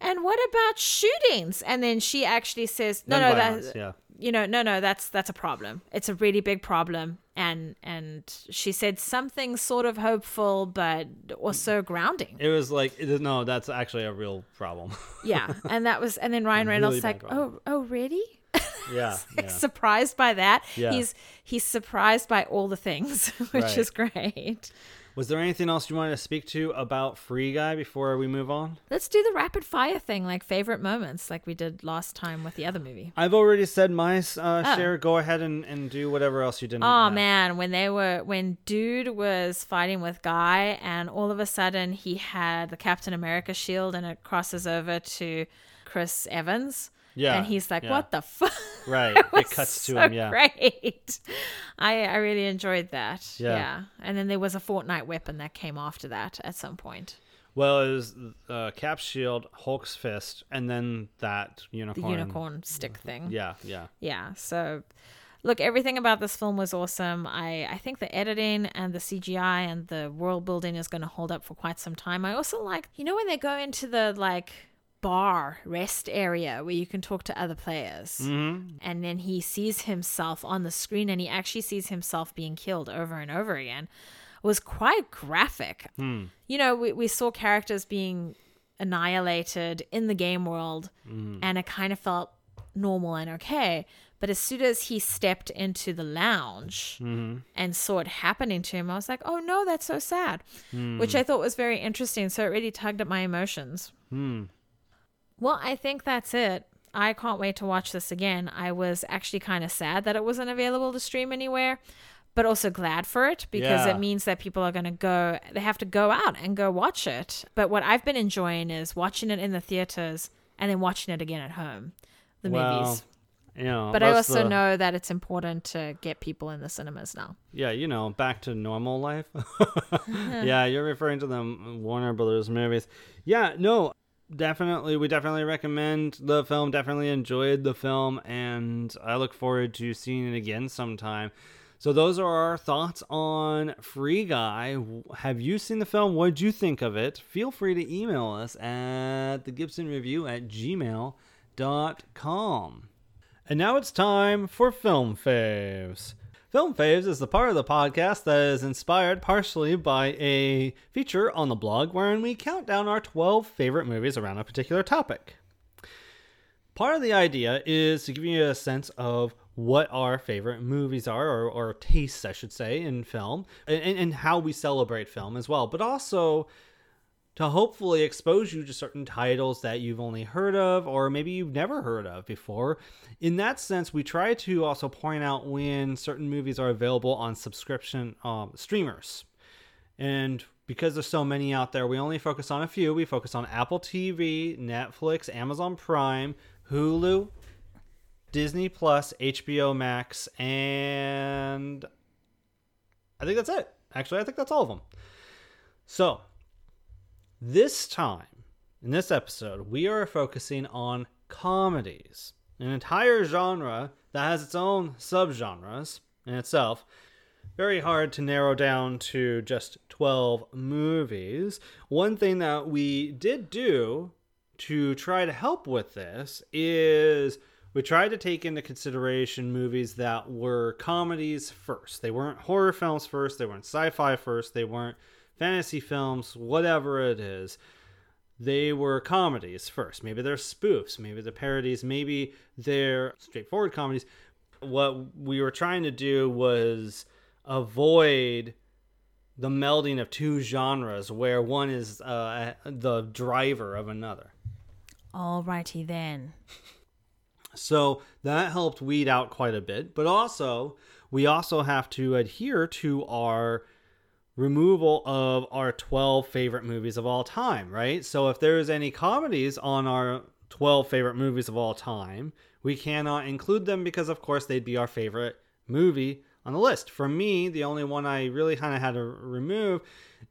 and what about shootings and then she actually says no Gun no violence, that yeah. you know no no that's that's a problem it's a really big problem and and she said something sort of hopeful but also grounding it was like no that's actually a real problem yeah and that was and then ryan reynolds Really like problem. oh oh really yeah, yeah. surprised by that Yeah. he's he's surprised by all the things which Right. is great was there anything else you wanted to speak to about free guy before we move on Let's do the rapid fire thing, like favorite moments, like we did last time with the other movie. i've already said my uh, Oh. share go ahead and, and do whatever else you didn't Oh have. man, when they were when dude was fighting with Guy, and all of a sudden he had the Captain America shield, and it crosses over to Chris Evans. Yeah, and he's like, yeah. "What the fuck?" Right. It cuts to him, yeah. Great. I I really enjoyed that. Yeah. Yeah. And then there was a Fortnite weapon that came after that at some point. Well, it was uh, Cap's shield, Hulk's fist, and then that unicorn. The unicorn stick thing. Yeah, yeah. Yeah. So, look, everything about this film was awesome. I, I think the editing and the CGI and the world building is going to hold up for quite some time. I also like, you know, when they go into the like bar rest area where you can talk to other players, Mm-hmm. and then he sees himself on the screen and he actually sees himself being killed over and over again. Was quite graphic. Hmm. You know, we, we saw characters being annihilated in the game world, Mm-hmm. and it kind of felt normal and okay. But as soon as he stepped into the lounge Mm-hmm. and saw it happening to him, I was like, oh no, that's so sad. Hmm. Which I thought was very interesting. So it really tugged at my emotions. Hmm. Well, I think that's it. I can't wait to watch this again. I was actually kind of sad that it wasn't available to stream anywhere, but also glad for it because Yeah. it means that people are going to go, they have to go out and go watch it. But what I've been enjoying is watching it in the theaters and then watching it again at home, the well, movies. you know, But I also the- know that it's important to get people in the cinemas now. Yeah, you know, back to normal life. yeah, you're referring to the Warner Brothers movies. Yeah, no, definitely. We definitely recommend the film. Definitely enjoyed the film, and I look forward to seeing it again sometime. So those are our thoughts on Free Guy. Have you seen the film? What did you think of it? Feel free to email us at the Gibson Review at gmail.com. And now it's time for Film Faves. Film Faves is the part of the podcast that is inspired partially by a feature on the blog wherein we count down our 12 favorite movies around a particular topic. Part of the idea is to give you a sense of what our favorite movies are, or, or tastes, I should say, in film, and, and how we celebrate film as well, but also to hopefully expose you to certain titles that you've only heard of or maybe you've never heard of before. In that sense, we try to also point out when certain movies are available on subscription um, streamers. And because there's so many out there, we only focus on a few. We focus on Apple TV, Netflix, Amazon Prime, Hulu, Disney Plus, HBO Max, and I think that's it. Actually, I think that's all of them. So, this time, in this episode, we are focusing on comedies, an entire genre that has its own subgenres in itself. Very hard to narrow down to just 12 movies. One thing that we did do to try to help with this is we tried to take into consideration movies that were comedies first. They weren't horror films first, they weren't sci fi first, they weren't fantasy films, whatever it is. They were comedies first. Maybe they're spoofs, maybe they're parodies, maybe they're straightforward comedies. What we were trying to do was avoid the melding of two genres where one is uh, the driver of another. Alrighty then. So that helped weed out quite a bit, but also we also have to adhere to our removal of our 12 favorite movies of all time, right? So if there's any comedies on our 12 favorite movies of all time, we cannot include them because of course they'd be our favorite movie on the list. For me, the only one I really kind of had to remove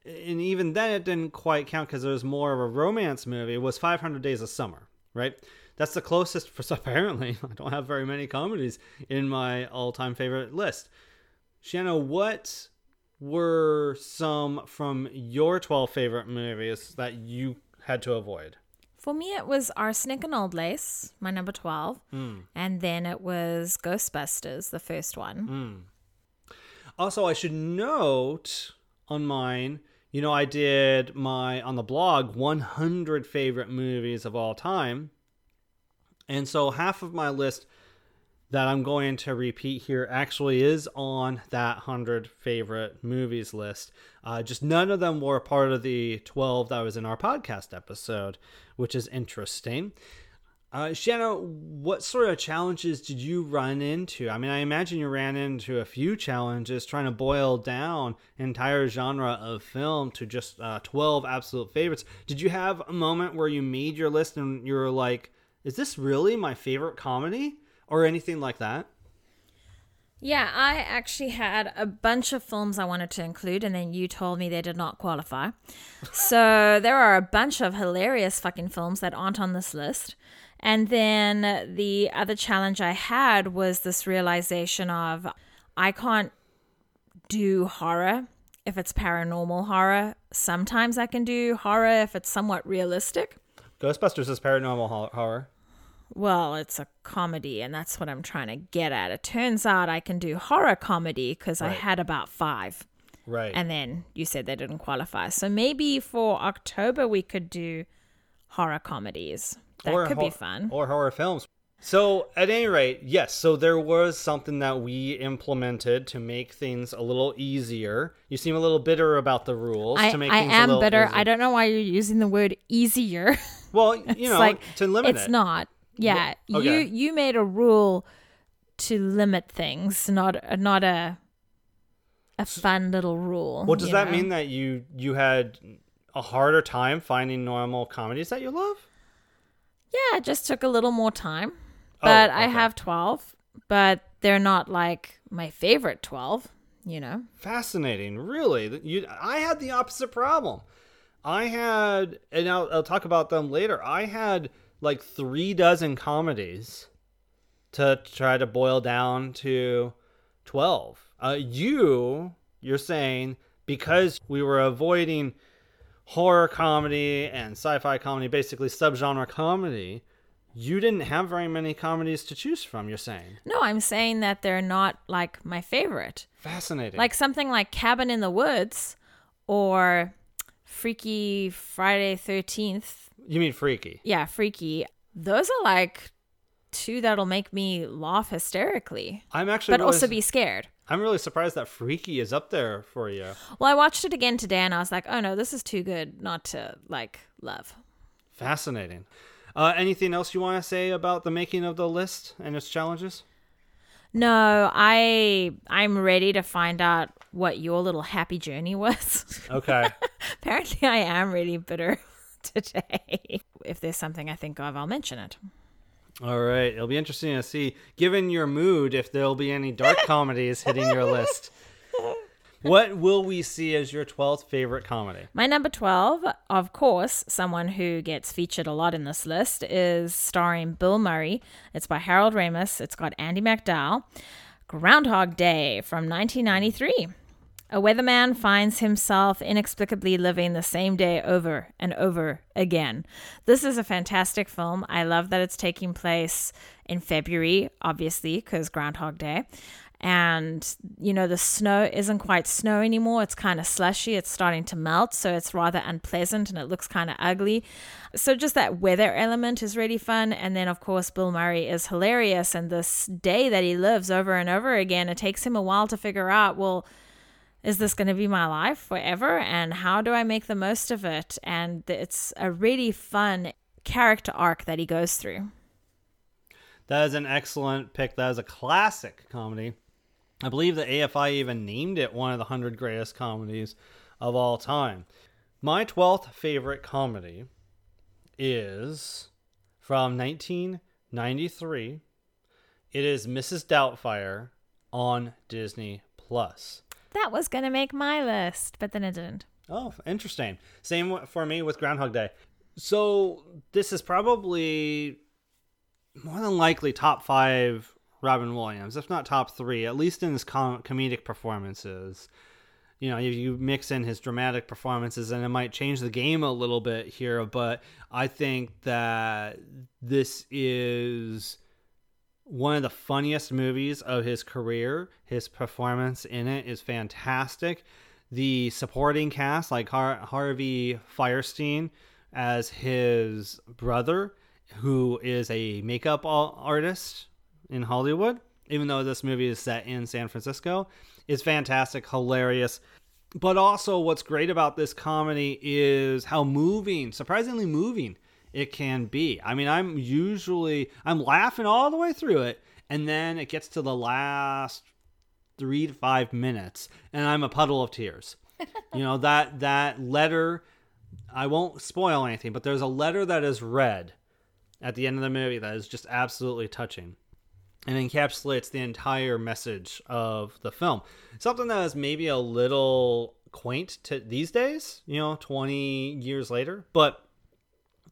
and even then it didn't quite count because it was more of a romance movie was 500 Days of Summer, right? That's the closest for apparently. I don't have very many comedies in my all-time favorite list. Shanna, what were some from your 12 favorite movies that you had to avoid? For me, it was Arsenic and Old Lace, my number 12. Hmm. And then it was Ghostbusters, the first one. Hmm. Also, I should note on mine, you know, I did my on the blog 100 favorite movies of all time. And so half of my list that I'm going to repeat here actually is on that 100 favorite movies list. Uh, just none of them were part of the 12 that was in our podcast episode, which is interesting. Uh, Shanna, what sort of challenges did you run into? I mean, I imagine you ran into a few challenges trying to boil down entire genre of film to just uh, 12 absolute favorites. Did you have a moment where you made your list and you were like, is this really my favorite comedy or anything like that? Yeah, I actually had a bunch of films I wanted to include, and then you told me they did not qualify. so there are a bunch of hilarious fucking films that aren't on this list. And then the other challenge I had was this realization of I can't do horror if it's paranormal horror. Sometimes I can do horror if it's somewhat realistic. Ghostbusters is paranormal horror. Well, it's a comedy, and that's what I'm trying to get at. It turns out I can do horror comedy because I had about five. Right. And then you said they didn't qualify. So maybe for October we could do horror comedies. That Or could be fun. Or horror films. So, at any rate, yes, so there was something that we implemented to make things a little easier. You seem a little bitter about the rules I, to make I things am bitter. easier. I don't know why you're using the word easier. Well, you know, like to limit it's it. not. Yeah, okay. you you made a rule to limit things, not a- not a a fun little rule. Well, does that know? mean that you you had a harder time finding normal comedies that you love? Yeah, it just took a little more time. Oh, But I have 12, but they're not like my favorite 12, you know? Fascinating, really. You, I had the opposite problem. I had, and I'll, I'll talk about them later. I had like three dozen comedies to try to boil down to twelve. Uh, you, you're saying because we were avoiding horror comedy and sci-fi comedy, basically subgenre comedy, you didn't have very many comedies to choose from. You're saying No, I'm saying that they're not like my favorite. fascinating. Like something like Cabin in the Woods or Freaky Friday 13th. You mean freaky? Yeah, Freaky. Those are like two that'll make me laugh hysterically, I'm actually, but really also s- be scared. I'm really surprised that Freaky is up there for you. Well, I watched it again today and I was like, oh no, this is too good not to like love. Fascinating. Uh, anything else you want to say about the making of the list and its challenges? No, I I'm ready to find out what your little happy journey was. Okay. Apparently, I am really bitter today. If there's something I think of, I'll mention it. All right. It'll be interesting to see, given your mood, if there'll be any dark comedies hitting your list. What will we see as your 12th favorite comedy? My number 12, of course, someone who gets featured a lot in this list, is starring Bill Murray. It's by Harold Ramis. It's got Andie MacDowell. Groundhog Day from 1993. A weatherman finds himself inexplicably living the same day over and over again. This is a fantastic film. I love that it's taking place in February, obviously, because Groundhog Day. And, you know, the snow isn't quite snow anymore. It's kind of slushy. It's starting to melt. So it's rather unpleasant and it looks kind of ugly. So just that weather element is really fun. And then, of course, Bill Murray is hilarious. And this day that he lives over and over again, it takes him a while to figure out, well, is this going to be my life forever? And how do I make the most of it? And it's a really fun character arc that he goes through. That is an excellent pick. That is a classic comedy. I believe the AFI even named it one of the 100 greatest comedies of all time. My 12th favorite comedy is from 1993. It is Mrs. Doubtfire on Disney Plus. That was going to make my list, but then it didn't. Oh, interesting. Same for me with Groundhog Day. So this is probably more than likely top five Robin Williams, if not top three, at least in his com- comedic performances. You know, if you mix in his dramatic performances, and it might change the game a little bit here, but I think that this is one of the funniest movies of his career. His performance in it is fantastic. The supporting cast, like Har- Harvey Fierstein as his brother, who is a makeup artist in Hollywood, even though this movie is set in San Francisco, is fantastic, hilarious. But also, what's great about this comedy is how moving, surprisingly moving, it can be. I mean, I'm usually I'm laughing all the way through it, and then it gets to the last three to five minutes, and I'm a puddle of tears. you know that that letter. I won't spoil anything, but there's a letter that is read at the end of the movie that is just absolutely touching and encapsulates the entire message of the film. Something that is maybe a little quaint to these days, you know, 20 years later, but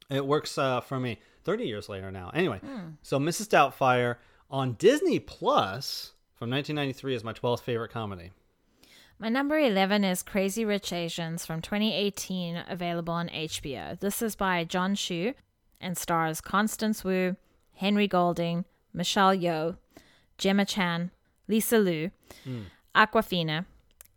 it works uh, for me 30 years later now. Anyway, so Mrs. Doubtfire on Disney Plus from 1993 is my 12th favorite comedy. My number 11 is Crazy Rich Asians from 2018, available on HBO. This is by Jon Chu and stars Constance Wu, Henry Golding, Michelle Yeoh, Gemma Chan, Lisa Lu, Awkwafina,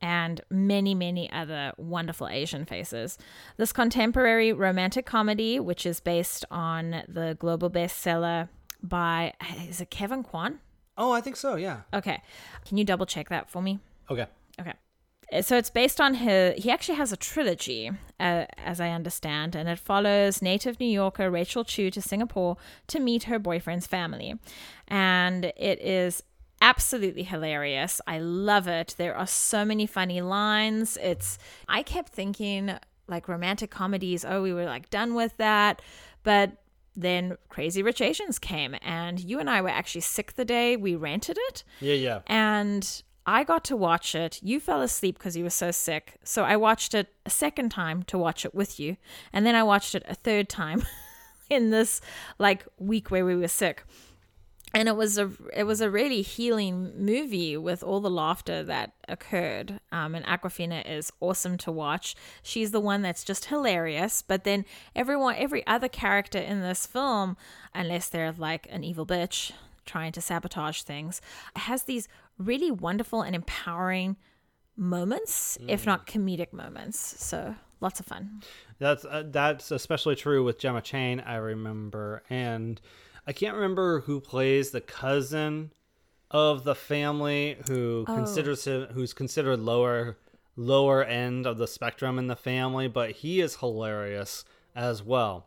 and many, many other wonderful Asian faces. This contemporary romantic comedy, which is based on the global bestseller by, is it Kevin Kwan? Oh, I think so, yeah. Okay. Can you double check that for me? Okay. Okay. So it's based on his. He actually has a trilogy, uh, as I understand, and it follows native New Yorker Rachel Chu to Singapore to meet her boyfriend's family. And it is absolutely hilarious. I love it. There are so many funny lines. It's. I kept thinking, like, romantic comedies, oh, we were like done with that. But then Crazy Rich Asians came, and you and I were actually sick the day we rented it. Yeah, yeah. And I got to watch it. You fell asleep because you were so sick. So I watched it a second time to watch it with you. And then I watched it a third time in this like week where we were sick. And it was a it was a really healing movie with all the laughter that occurred. Um, and Awkwafina is awesome to watch. She's the one that's just hilarious. But then everyone, every other character in this film, unless they're like an evil bitch, trying to sabotage things, has these really wonderful and empowering moments, if not comedic moments. So lots of fun. That's uh, that's especially true with Gemma Chan. I remember, and I can't remember who plays the cousin of the family who oh. considers him who's considered lower lower end of the spectrum in the family, but he is hilarious as well.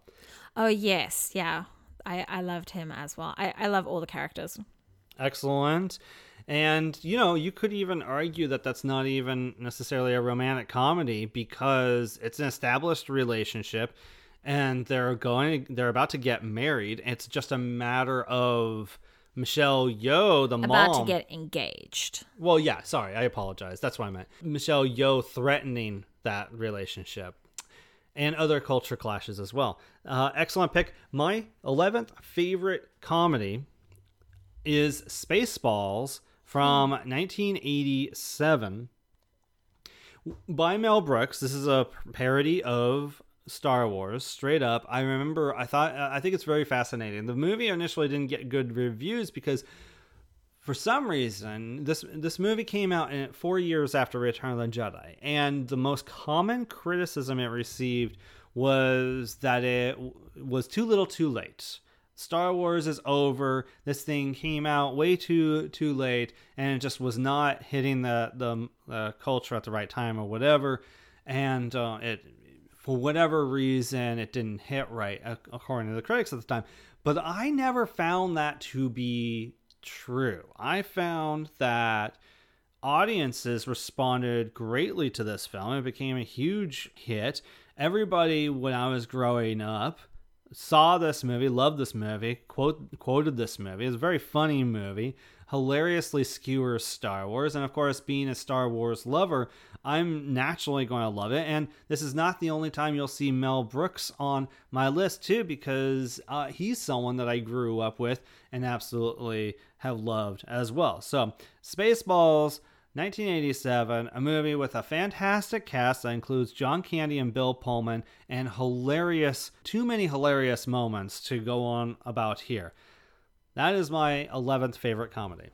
Oh yes, yeah. I, I loved him as well. I, I love all the characters. Excellent. And, you know, you could even argue that that's not even necessarily a romantic comedy because it's an established relationship and they're going, they're about to get married. It's just a matter of Michelle Yeoh the About mom. to get engaged. Well, yeah, sorry, I apologize. That's what I meant. Michelle Yeoh threatening that relationship and other culture clashes as well. Uh, excellent pick. My 11th favorite comedy is Spaceballs from 1987 by Mel Brooks. This is a parody of Star Wars, straight up. I remember I thought I think it's very fascinating. The movie initially didn't get good reviews because for some reason this this movie came out in four years after Return of the Jedi, and the most common criticism it received was that it was too little, too late. Star Wars is over. This thing came out way too too late, and it just was not hitting the the uh, culture at the right time or whatever. And uh, it, for whatever reason, it didn't hit right according to the critics at the time. But I never found that to be true. I found that audiences responded greatly to this film. It became a huge hit. Everybody, when I was growing up, saw this movie, loved this movie, quote, quoted this movie. It's a very funny movie, hilariously skewers Star Wars. And of course, being a Star Wars lover, I'm naturally going to love it. And this is not the only time you'll see Mel Brooks on my list, too, because uh, he's someone that I grew up with and absolutely have loved as well. So, Spaceballs. 1987, a movie with a fantastic cast that includes John Candy and Bill Pullman, and hilarious, too many hilarious moments to go on about here. That is my 11th favorite comedy.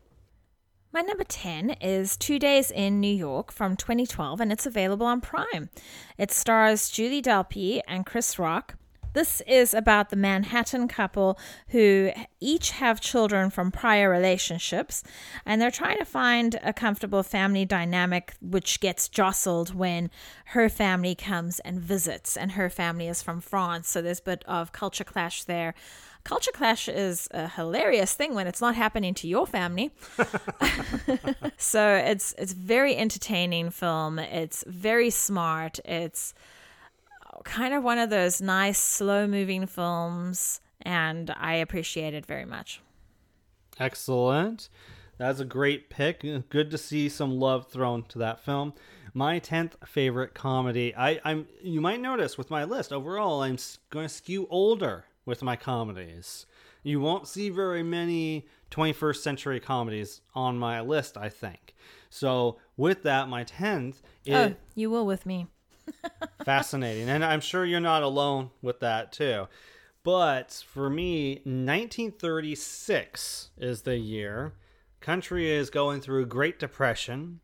My number 10 is Two Days in New York from 2012, and it's available on Prime. It stars Julie Delpy and Chris Rock. This is about the Manhattan couple who each have children from prior relationships, and they're trying to find a comfortable family dynamic, which gets jostled when her family comes and visits, and her family is from France, so there's a bit of culture clash there. Culture clash is a hilarious thing when it's not happening to your family. so it's it's very entertaining film. It's very smart. It's kind of one of those nice slow moving films and I appreciate it very much. Excellent. That's a great pick. Good to see some love thrown to that film. My tenth favorite comedy. I, I'm. You might notice with my list overall, I'm going to skew older with my comedies. You won't see very many 21st century comedies on my list. I think. So with that, my tenth oh, is oh, you will with me. fascinating, and I'm sure you're not alone with that too. But for me, 1936 is the year. Country is going through Great Depression,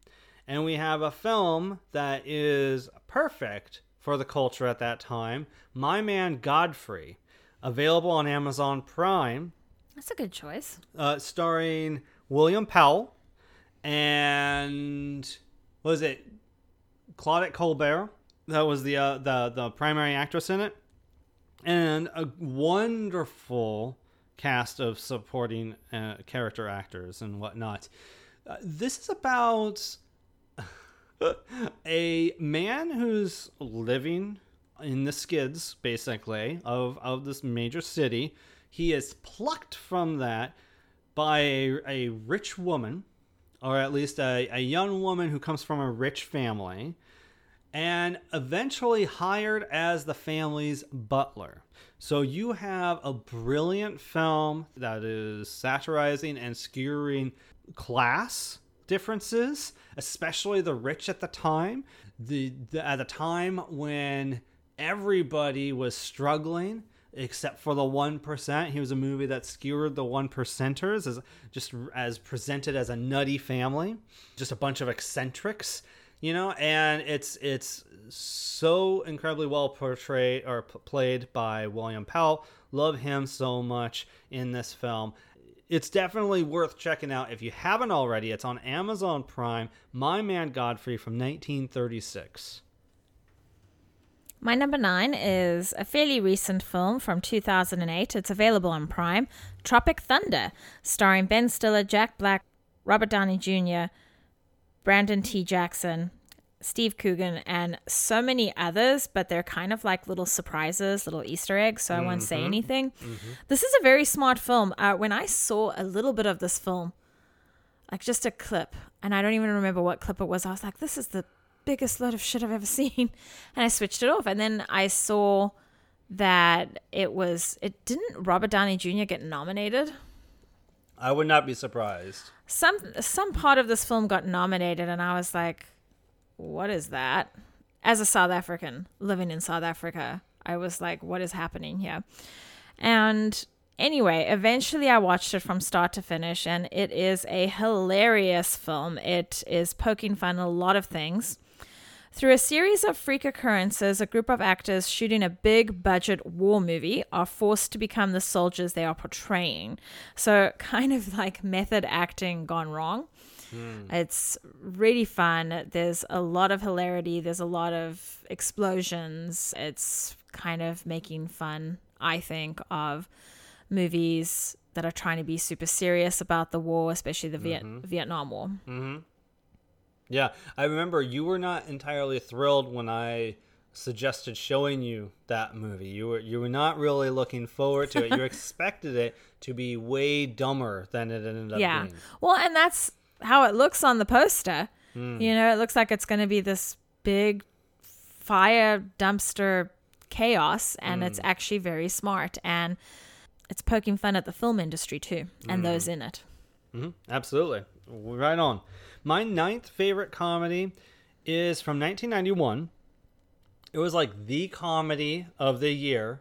and we have a film that is perfect for the culture at that time My Man Godfrey, available on Amazon Prime, That's a good choice. uh, starring William Powell and what was it Claudette Colbert? That was the uh, the the primary actress in it, and a wonderful cast of supporting uh, character actors and whatnot. Uh, this is about a man who's living in the skids, basically, of, of this major city. He is plucked from that by a, a rich woman, or at least a, a young woman who comes from a rich family, and eventually hired as the family's butler. So you have a brilliant film that is satirizing and skewering class differences, especially the rich at the time. The, the at the time when everybody was struggling except for the 1%. He was a movie that skewered the one percenters as just as presented as a nutty family, just a bunch of eccentrics, you know, and it's it's so incredibly well portrayed or p- played by William Powell. Love him so much in this film. It's definitely worth checking out if you haven't already. It's on Amazon Prime. My Man Godfrey from 1936. My number nine is a fairly recent film from 2008. It's available on Prime Tropic Thunder, starring Ben Stiller, Jack Black, Robert Downey Jr., Brandon T. Jackson, Steve Coogan, and so many others, but they're kind of like little surprises, little Easter eggs, so I won't say anything. This is a very smart film. Uh, when I saw a little bit of this film, like just a clip, and I don't even remember what clip it was, I was like, this is the biggest load of shit I've ever seen. And I switched it off. And then I saw that it was, it didn't Robert Downey Jr. get nominated? I would not be surprised. Some, some part of this film got nominated, and I was like, what is that? As a South African living in South Africa, I was like, what is happening here? And anyway, eventually I watched it from start to finish, and it is a hilarious film. It is poking fun at a lot of things. Through a series of freak occurrences, a group of actors shooting a big budget war movie are forced to become the soldiers they are portraying. So, kind of like method acting gone wrong. Hmm. It's really fun. There's a lot of hilarity, there's a lot of explosions. It's kind of making fun, I think, of movies that are trying to be super serious about the war, especially the Viet- mm-hmm. Vietnam War. Mm-hmm. Yeah, I remember you were not entirely thrilled when I suggested showing you that movie. You were you were not really looking forward to it. You expected it to be way dumber than it ended up yeah. being. Well, and that's how it looks on the poster. Hmm. You know, it looks like it's going to be this big fire dumpster chaos, and it's hmm. actually very smart. And it's poking fun at the film industry too, and hmm. those in it. Mm-hmm. Absolutely. Right on. My ninth favorite comedy is from 1991. It was like the comedy of the year.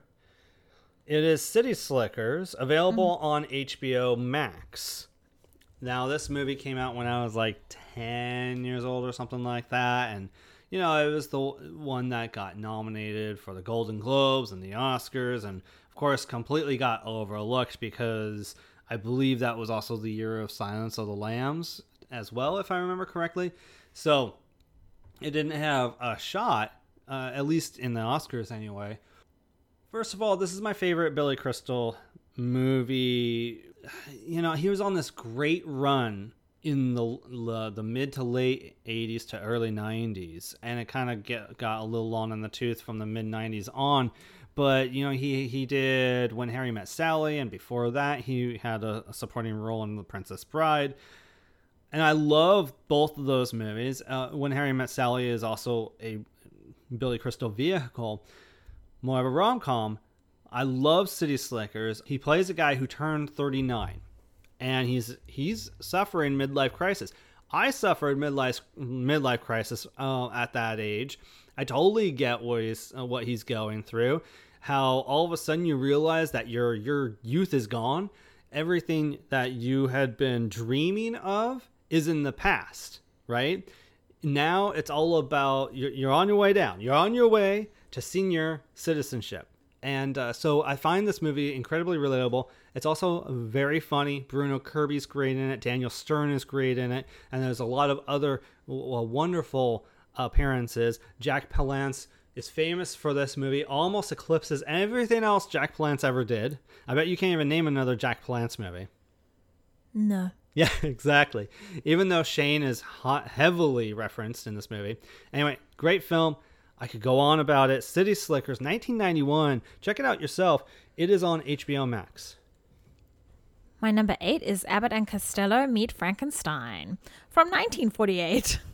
It is City Slickers, available mm-hmm. on HBO Max. Now, this movie came out when I was like 10 years old or something like that. And, you know, it was the one that got nominated for the Golden Globes and the Oscars. And, of course, completely got overlooked because I believe that was also the year of Silence of the Lambs as well, if I remember correctly. So, it didn't have a shot, uh, at least in the Oscars anyway. First of all, this is my favorite Billy Crystal movie. You know, he was on this great run in the the, the mid to late 80s to early 90s, and it kind of got a little long in the tooth from the mid 90s on. but you know he he did When Harry Met Sally, and before that he had a, a supporting role in The Princess Bride. And I love both of those movies. Uh, when Harry Met Sally is also a Billy Crystal vehicle, more of a rom com. I love City Slickers. He plays a guy who turned 39 and he's he's suffering midlife crisis. I suffered midlife midlife crisis uh, at that age. I totally get what he's uh, what he's going through. How all of a sudden you realize that your your youth is gone. Everything that you had been dreaming of is in the past, right? Now it's all about you're, you're on your way down. You're on your way to senior citizenship. And uh, so I find this movie incredibly relatable. It's also very funny. Bruno Kirby's great in it. Daniel Stern is great in it. And there's a lot of other w- wonderful appearances. Jack Palance is famous for this movie, almost eclipses everything else Jack Palance ever did. I bet you can't even name another Jack Palance movie. No. Yeah, exactly. Even though Shane is hot, heavily referenced in this movie. Anyway, great film. I could go on about it. City Slickers, 1991. Check it out yourself. It is on HBO Max. My number eight is Abbott and Costello Meet Frankenstein from 1948.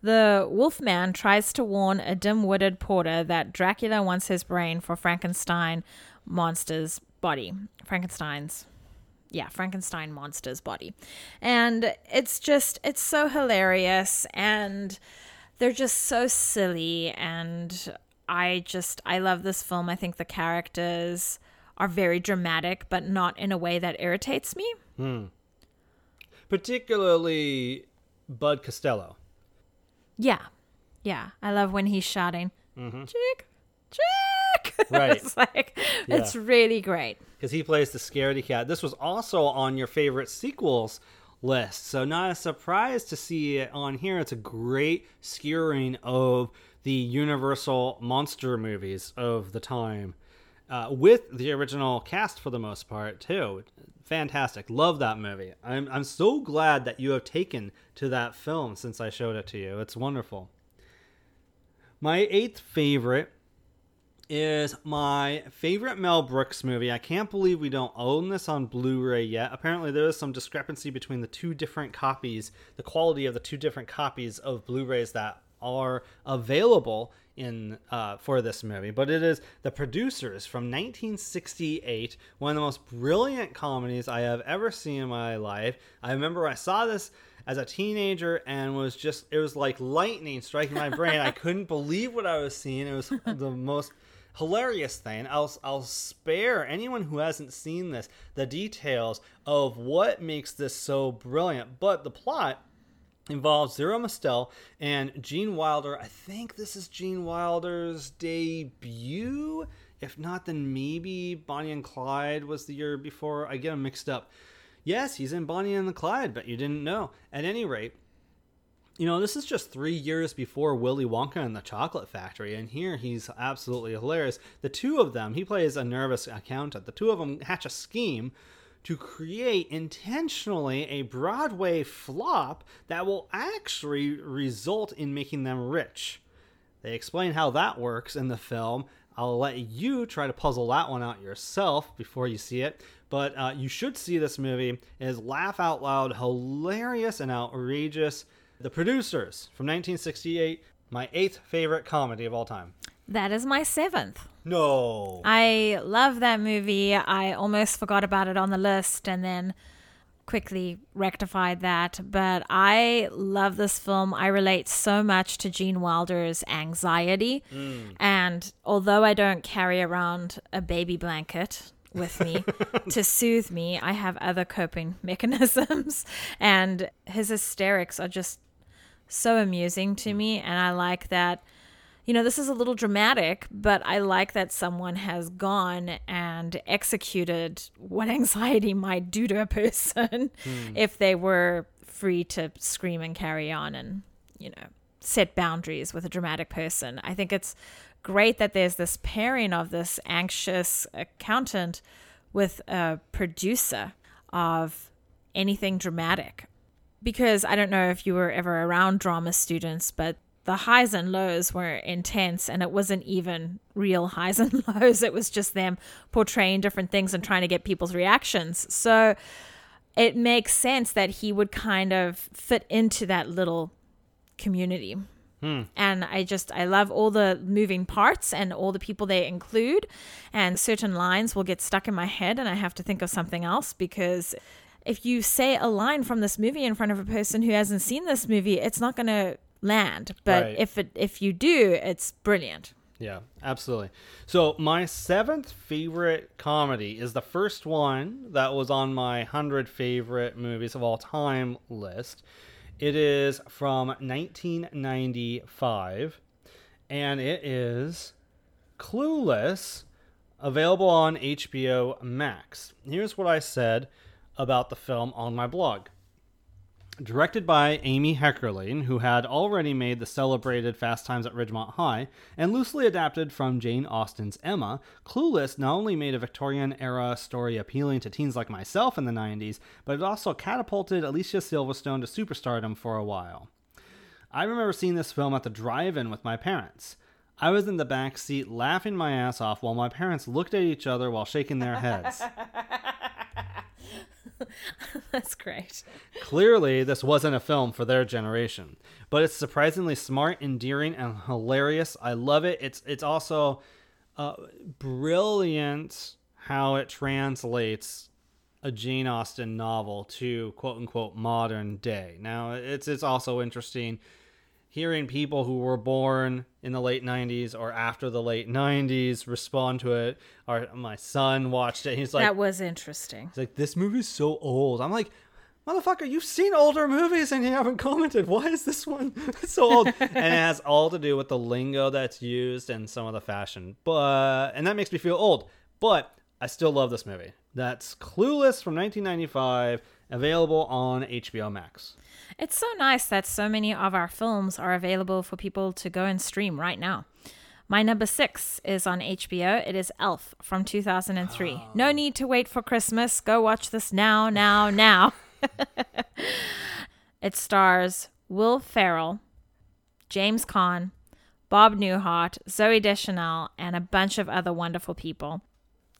The Wolfman tries to warn a dim witted porter that Dracula wants his brain for Frankenstein monster's body. Frankenstein's yeah, Frankenstein monster's body. And it's just, it's so hilarious and they're just so silly. And I just, I love this film. I think the characters are very dramatic, but not in a way that irritates me. Hmm. Particularly Bud Costello. Yeah. Yeah. I love when he's shouting, mm-hmm. Chick, Chick. Right. it's like, it's really great. because he plays the scaredy cat. This was also on your favorite sequels list, so not a surprise to see it on here. It's a great skewering of the Universal monster movies of the time, uh, with the original cast for the most part too. Fantastic, love that movie. I'm I'm so glad that you have taken to that film since I showed it to you. It's wonderful. My eighth favorite is my favorite Mel Brooks movie. I can't believe we don't own this on Blu ray yet. Apparently, there is some discrepancy between the two different copies, the quality of the two different copies of Blu rays that are available in uh, for this movie, but it is The Producers from 1968, one of the most brilliant comedies I have ever seen in my life. I remember I saw this as a teenager and was just it was like lightning striking my brain. I couldn't believe what I was seeing. It was the most hilarious thing. I'll I'll spare anyone who hasn't seen this the details of what makes this so brilliant, but the plot involves Zero Mostel and Gene Wilder. I think this is Gene Wilder's debut. If not, then maybe Bonnie and Clyde was the year before. I get them mixed up. Yes, he's in Bonnie and the Clyde, but you didn't know. At any rate, you know, this is just three years before Willy Wonka and the Chocolate Factory, and here he's absolutely hilarious. The two of them, he plays a nervous accountant. The two of them hatch a scheme to create intentionally a Broadway flop that will actually result in making them rich. They explain how that works in the film. I'll let you try to puzzle that one out yourself before you see it. But uh, you should see this movie. It is laugh out loud, hilarious, and outrageous. The Producers from 1968, my eighth favorite comedy of all time. That is my seventh. No. I love that movie. I almost forgot about it on the list and then quickly rectified that. But I love this film. I relate so much to Gene Wilder's anxiety. Hmm. And although I don't carry around a baby blanket with me to soothe me, I have other coping mechanisms. And his hysterics are just so amusing to mm. me. And I like that you know, this is a little dramatic, but I like that someone has gone and executed what anxiety might do to a person hmm. if they were free to scream and carry on and, you know, set boundaries with a dramatic person. I think it's great that there's this pairing of this anxious accountant with a producer of anything dramatic because I don't know if you were ever around drama students, but the highs and lows were intense and it wasn't even real highs and lows. It was just them portraying different things and trying to get people's reactions. So it makes sense that he would kind of fit into that little community. Hmm. And i just i love all the moving parts and all the people they include and certain lines will get stuck in my head and i have to think of something else because if you say a line from this movie in front of a person who hasn't seen this movie it's not going to land but Right. if it if you do it's brilliant Yeah, absolutely. So my seventh favorite comedy is the first one that was on my hundred favorite movies of all time list. It is from 1995, and it is Clueless, available on HBO Max. Here's what I said about the film on my blog. Directed by Amy Heckerling, who had already made the celebrated Fast Times at Ridgemont High, and loosely adapted from Jane Austen's Emma, Clueless not only made a Victorian era story appealing to teens like myself in the 90s, but it also catapulted Alicia Silverstone to superstardom for a while. I remember seeing this film at the drive in with my parents. I was in the back seat laughing my ass off while my parents looked at each other while shaking their heads. that's great Clearly, this wasn't a film for their generation, but it's surprisingly smart, endearing, and hilarious. I love it. It's it's also uh, brilliant how it translates a Jane Austen novel to quote unquote modern day. Now, it's it's also interesting hearing people who were born in the late 90s or after the late 90s respond to it. Or my son watched it. He's like, that was interesting He's like, this movie's so old. I'm like, motherfucker, you've seen older movies and you haven't commented. Why is this one so old? and it has all to do with the lingo that's used and some of the fashion. But and that makes me feel old. But I still love this movie. That's Clueless from 1995, available on HBO Max. It's so nice that so many of our films are available for people to go and stream right now. My number six is on HBO. It is Elf from 2003. Ah. No need to wait for Christmas. Go watch this now, now, now. it stars Will Ferrell, James Caan, Bob Newhart, Zooey Deschanel, and a bunch of other wonderful people.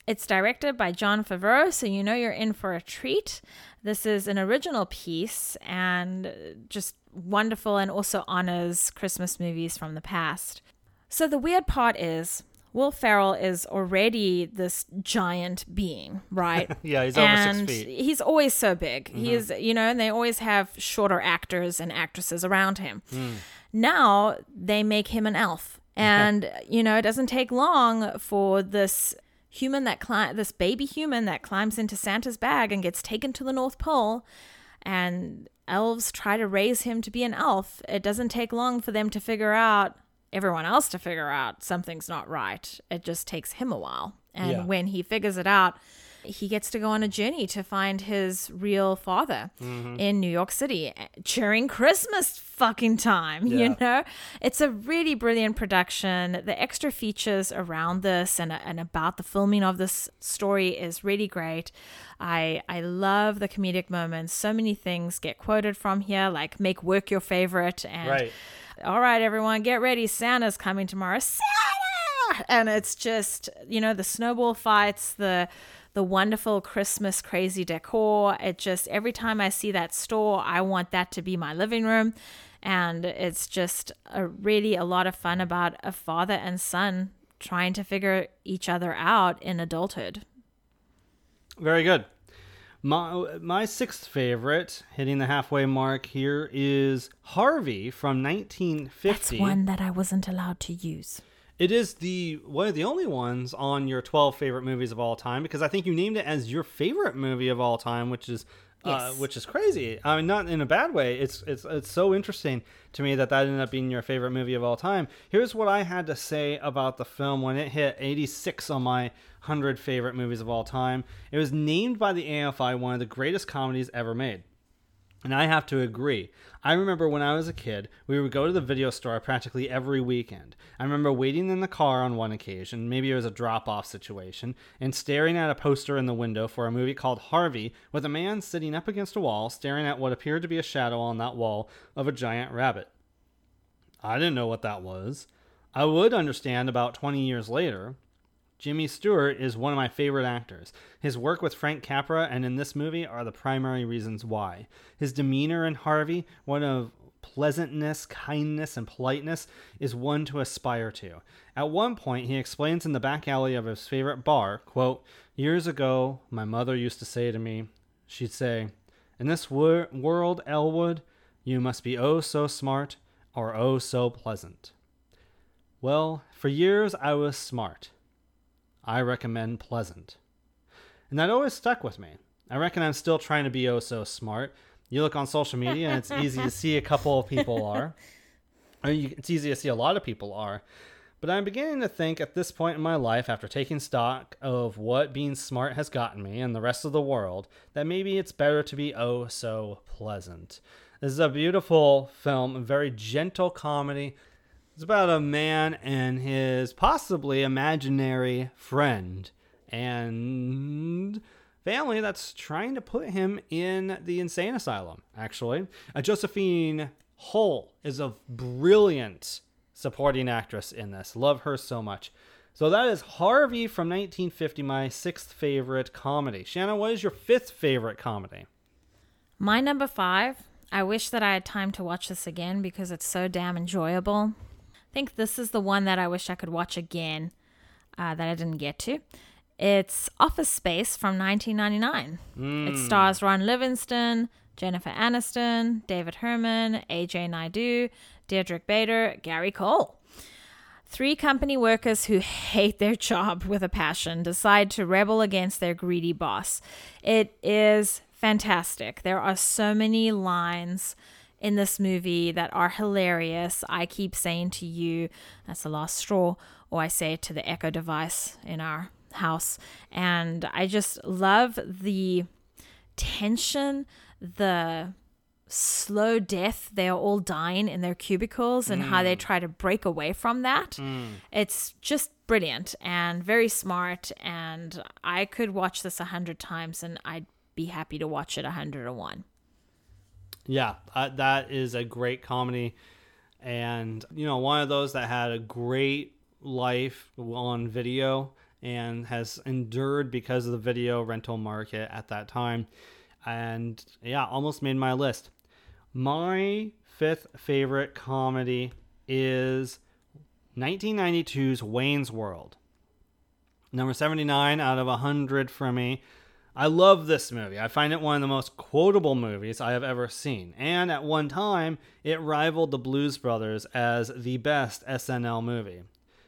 It's directed by Jon Favreau, so you know you're in for a treat. This is an original piece and just wonderful and also honors Christmas movies from the past. So the weird part is Will Ferrell is already this giant being, right? Yeah, he's over six feet. Mm-hmm. He's always so big. He is, you know, and they always have shorter actors and actresses around him. Hmm. Now they make him an elf. And, you know, it doesn't take long for this human that cli- this baby human that climbs into Santa's bag and gets taken to the North Pole and elves try to raise him to be an elf. It doesn't take long for them to figure out everyone else to figure out something's not right. It just takes him a while. And Yeah. when he figures it out, he gets to go on a journey to find his real father mm-hmm. in New York City eh, during Christmas fucking time. Yeah. You know, it's a really brilliant production. The extra features around this and, uh, and about the filming of this story is really great. I I love the comedic moments. So many things get quoted from here, like "make work your favorite" and Right. all right, everyone, get ready. Santa's coming tomorrow. Santa! And it's just, you know, the snowball fights, the the wonderful Christmas crazy decor. It just every time I see that store, I want that to be my living room. And it's just a really a lot of fun about a father and son trying to figure each other out in adulthood. Very good. My my sixth favorite, hitting the halfway mark here, is Harvey from 1950. That's one that I wasn't allowed to use. It is the one of the only ones on your 12 favorite movies of all time because I think you named it as your favorite movie of all time, which is uh, which is crazy. I mean, not in a bad way. It's it's it's so interesting to me that that ended up being your favorite movie of all time. Here's what I had to say about the film when it hit 86 on my 100 favorite movies of all time. It was named by the AFI one of the greatest comedies ever made. And I have to agree. I remember when I was a kid, we would go to the video store practically every weekend. I remember waiting in the car on one occasion, maybe it was a drop off situation, and staring at a poster in the window for a movie called Harvey with a man sitting up against a wall staring at what appeared to be a shadow on that wall of a giant rabbit. I didn't know what that was. I would understand about 20 years later. Jimmy Stewart is one of my favorite actors. His work with Frank Capra and in this movie are the primary reasons why. His demeanor in Harvey, one of pleasantness, kindness, and politeness, is one to aspire to. At one point, he explains in the back alley of his favorite bar, quote, Years ago, my mother used to say to me, she'd say, In this wor- world, Elwood, you must be oh so smart or oh so pleasant. Well, for years I was smart. I recommend pleasant. And that always stuck with me. I reckon I'm still trying to be oh so smart. You look on social media and it's easy to see a couple of people are. Or you, it's easy to see a lot of people are. But I'm beginning to think at this point in my life, after taking stock of what being smart has gotten me and the rest of the world, that maybe it's better to be oh so pleasant. This is a beautiful film, a very gentle comedy. It's about a man and his possibly imaginary friend and family that's trying to put him in the insane asylum, actually. Uh, Josephine Hull is a brilliant supporting actress in this. Love her so much. So that is Harvey from 1950, my sixth favorite comedy. Shanna, what is your fifth favorite comedy? My number five, I wish that I had time to watch this again because it's so damn enjoyable. I think this is the one that I wish I could watch again uh, that I didn't get to. It's Office Space from 1999. It stars Ron Livingston, Jennifer Aniston, David Herman, Ajay Naidu, Diedrich Bader, Gary Cole. Three company workers who hate their job with a passion decide to rebel against their greedy boss. It is fantastic. There are so many lines in this movie that are hilarious. I keep saying to you, that's the last straw, or I say it to the Echo device in our house. And I just love the tension, the slow death they are all dying in their cubicles and how they mm. try to break away from that mm. it's just brilliant and very smart and i could watch this a hundred times and i'd be happy to watch it a hundred and one Yeah, uh, that is a great comedy, and you know one of those that had a great life on video and has endured because of the video rental market at that time, and yeah, almost made my list. My fifth favorite comedy is 1992's Wayne's World. Number 79 out of 100 for me. I love this movie. I find it one of the most quotable movies I have ever seen. And at one time, it rivaled The Blues Brothers as the best SNL movie.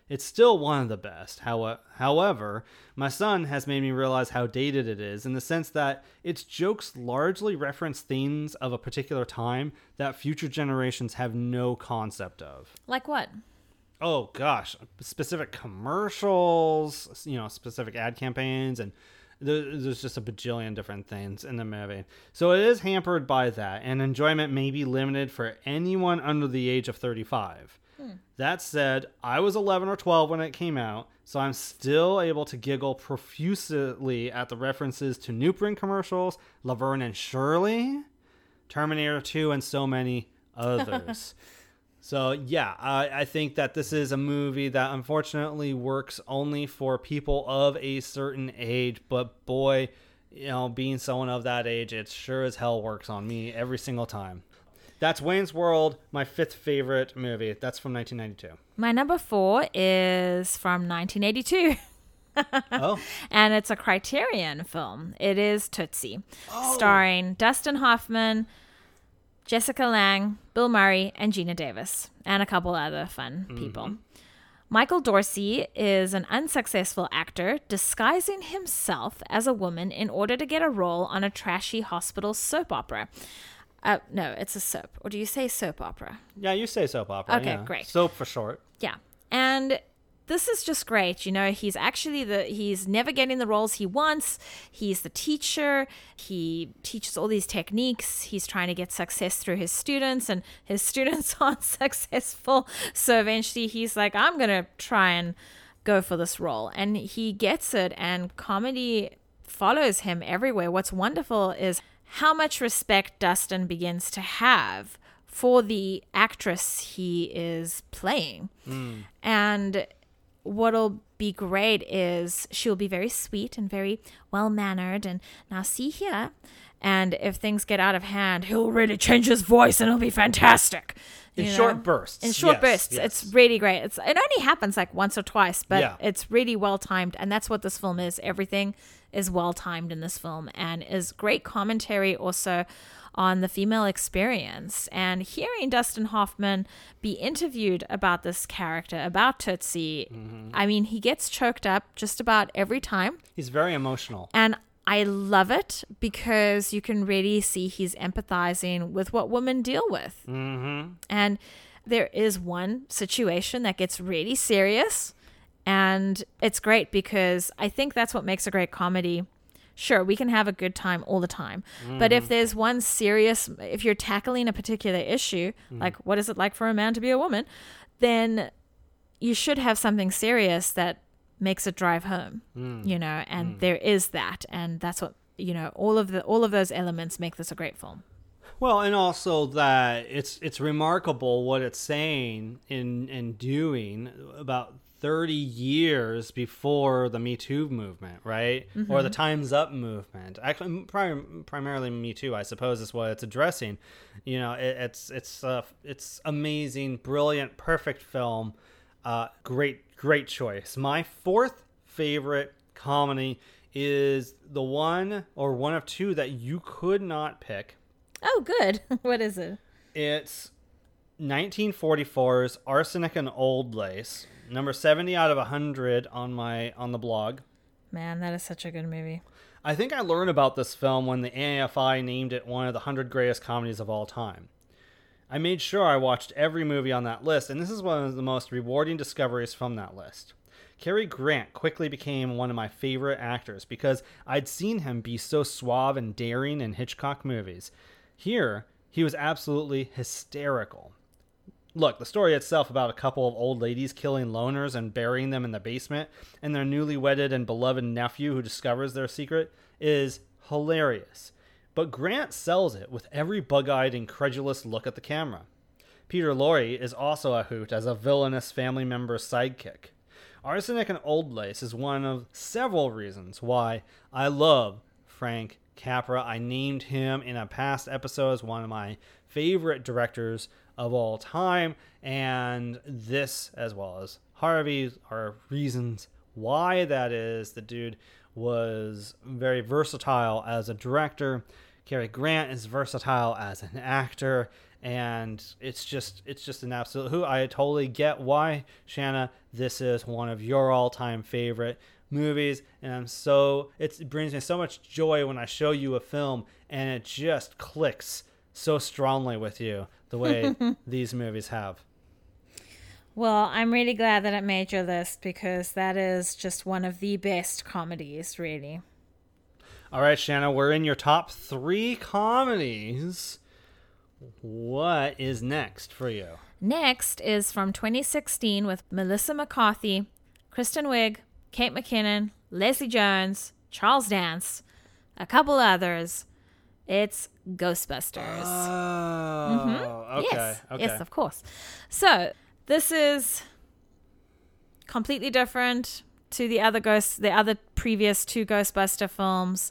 It's still one of the best. However, my son has made me realize how dated it is in the sense that its jokes largely reference themes of a particular time that future generations have no concept of like what oh gosh specific commercials you know specific ad campaigns and there's just a bajillion different things in the movie. So it is hampered by that and enjoyment may be limited for anyone under the age of 35 hmm. that said i was 11 or 12 when it came out so i'm still able to giggle profusely at the references to Nuprin commercials laverne and shirley terminator 2 and so many others so yeah, I, I think that this is a movie that unfortunately works only for people of a certain age. But boy, you know, being someone of that age, it sure as hell works on me every single time. That's Wayne's World, my fifth favorite movie. That's from 1992. my number four is from 1982 Oh, and it's a Criterion film. It is Tootsie, oh. starring Dustin Hoffman, Jessica Lange, Bill Murray, and Geena Davis, and a couple other fun people. Michael Dorsey is an unsuccessful actor disguising himself as a woman in order to get a role on a trashy hospital soap opera. Uh, no, it's a soap. Or do you say soap opera? yeah, you say soap opera. Okay, yeah. great. Soap for short. Yeah. And this is just great. You know, he's actually the he's never getting the roles he wants. He's the teacher. He teaches all these techniques. He's trying to get success through his students and his students aren't successful. So eventually he's like, I'm going to try and go for this role. And he gets it and comedy follows him everywhere. What's wonderful is how much respect Dustin begins to have for the actress he is playing. Hmm. And what'll be great is she'll be very sweet and very well mannered. And now, see here. And if things get out of hand, he'll really change his voice and it'll be fantastic. In short bursts. In short Yes, bursts. yes. It's really great. It's it only happens like once or twice, but Yeah. it's really well timed, and that's what this film is. Everything is well timed in this film, and is great commentary also on the female experience. And hearing Dustin Hoffman be interviewed about this character, about Tootsie, Mm-hmm. I mean, he gets choked up just about every time. He's very emotional. And I love it because you can really see he's empathizing with what women deal with. Mm-hmm. And there is one situation that gets really serious. And it's great because I think that's what makes a great comedy. Sure, we can have a good time all the time. But if mm. there's one serious, if you're tackling a particular issue, mm. like what is it like for a man to be a woman, then you should have something serious that makes it drive home mm. you know and there is that and that's what you know all of the all of those elements make this a great film. Well, and also that it's it's remarkable what it's saying in and doing about 30 years before the Me Too movement, right? Or the Times Up movement. Actually, prim- primarily Me Too, I suppose, is what it's addressing. You know, it, it's it's uh, it's amazing, brilliant, perfect film. Uh, great, great choice. My fourth favorite comedy is the one or one of two that you could not pick. oh good what is it It's 1944's Arsenic and Old Lace, number 70 out of 100 on my on the blog. man that is such a good movie I think I learned about this film when the AFI named it one of the 100 greatest comedies of all time. I made sure I watched every movie on that list, and this is one of the most rewarding discoveries from that list. Cary Grant quickly became one of my favorite actors because I'd seen him be so suave and daring in Hitchcock movies. Here, he was absolutely hysterical. Look, the story itself about a couple of old ladies killing loners and burying them in the basement, and their newly wedded and beloved nephew who discovers their secret, is hilarious. But Grant sells it with every bug eyed, incredulous look at the camera. Peter Lorre is also a hoot as a villainous family member's sidekick. Arsenic and Old Lace is one of several reasons why I love Frank Capra. I named him in a past episode as one of my favorite directors of all time, and this, as well as Harvey, are reasons why that is. The dude was very versatile as a director. Cary Grant is versatile as an actor, and it's just it's just an absolute who I totally get why Shanna this is one of your all-time favorite movies and I'm so it brings me so much joy when I show you a film and it just clicks so strongly with you the way these movies have. well i'm really glad that it made your list because that is just one of the best comedies really All right, Shanna, we're in your top 3 comedies. What is next for you? Next is from 2016 with Melissa McCarthy, Kristen Wiig, Kate McKinnon, Leslie Jones, Charles Dance, a couple others. It's Ghostbusters. Oh, mm-hmm. okay. yes, okay. yes, of course. So this is completely different to the other ghost, the other previous two Ghostbuster films,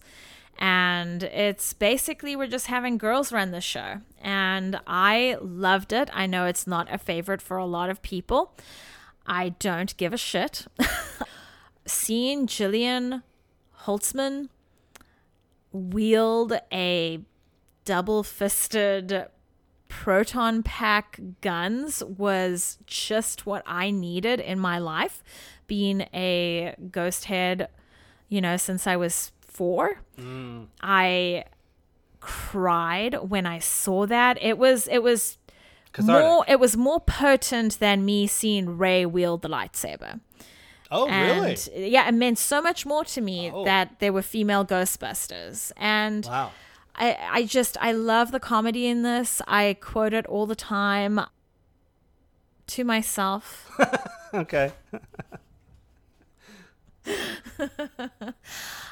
and it's basically we're just having girls run the show, and I loved it. I know it's not a favorite for a lot of people. I don't give a shit. Seeing Jillian Holtzmann wield a double fisted proton pack guns was just what I needed in my life. Being a ghost head, you know, since I was four, mm. I cried when I saw that. It was it was Cathartic. more it was more potent than me seeing Rey wield the lightsaber. Oh, really? Yeah, it meant so much more to me Oh. that there were female Ghostbusters. And Wow. I, I just I love the comedy in this. I quote it all the time to myself. Okay.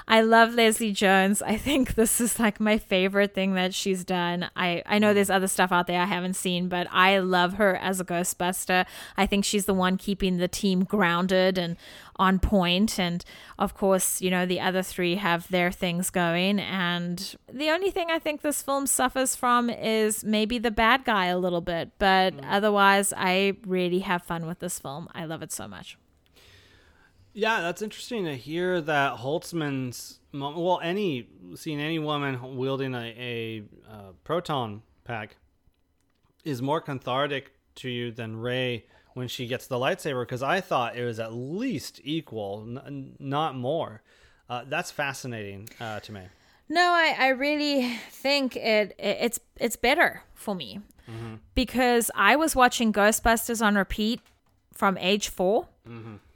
I love Leslie Jones. I think this is like my favorite thing that she's done. I, I know there's other stuff out there I haven't seen, but I love her as a Ghostbuster. I think she's the one keeping the team grounded and on point. And of course, you know, the other three have their things going. And the only thing I think this film suffers from is maybe the bad guy a little bit. But mm. otherwise, I really have fun with this film. I love it so much. Yeah, that's interesting to hear that Holtzmann's mom, well, any seeing any woman wielding a, a uh, proton pack is more cathartic to you than Rey when she gets the lightsaber because I thought it was at least equal, n- not more. Uh, that's fascinating uh, to me. No, I, I really think it, it it's it's better for me because I was watching Ghostbusters on repeat from age 4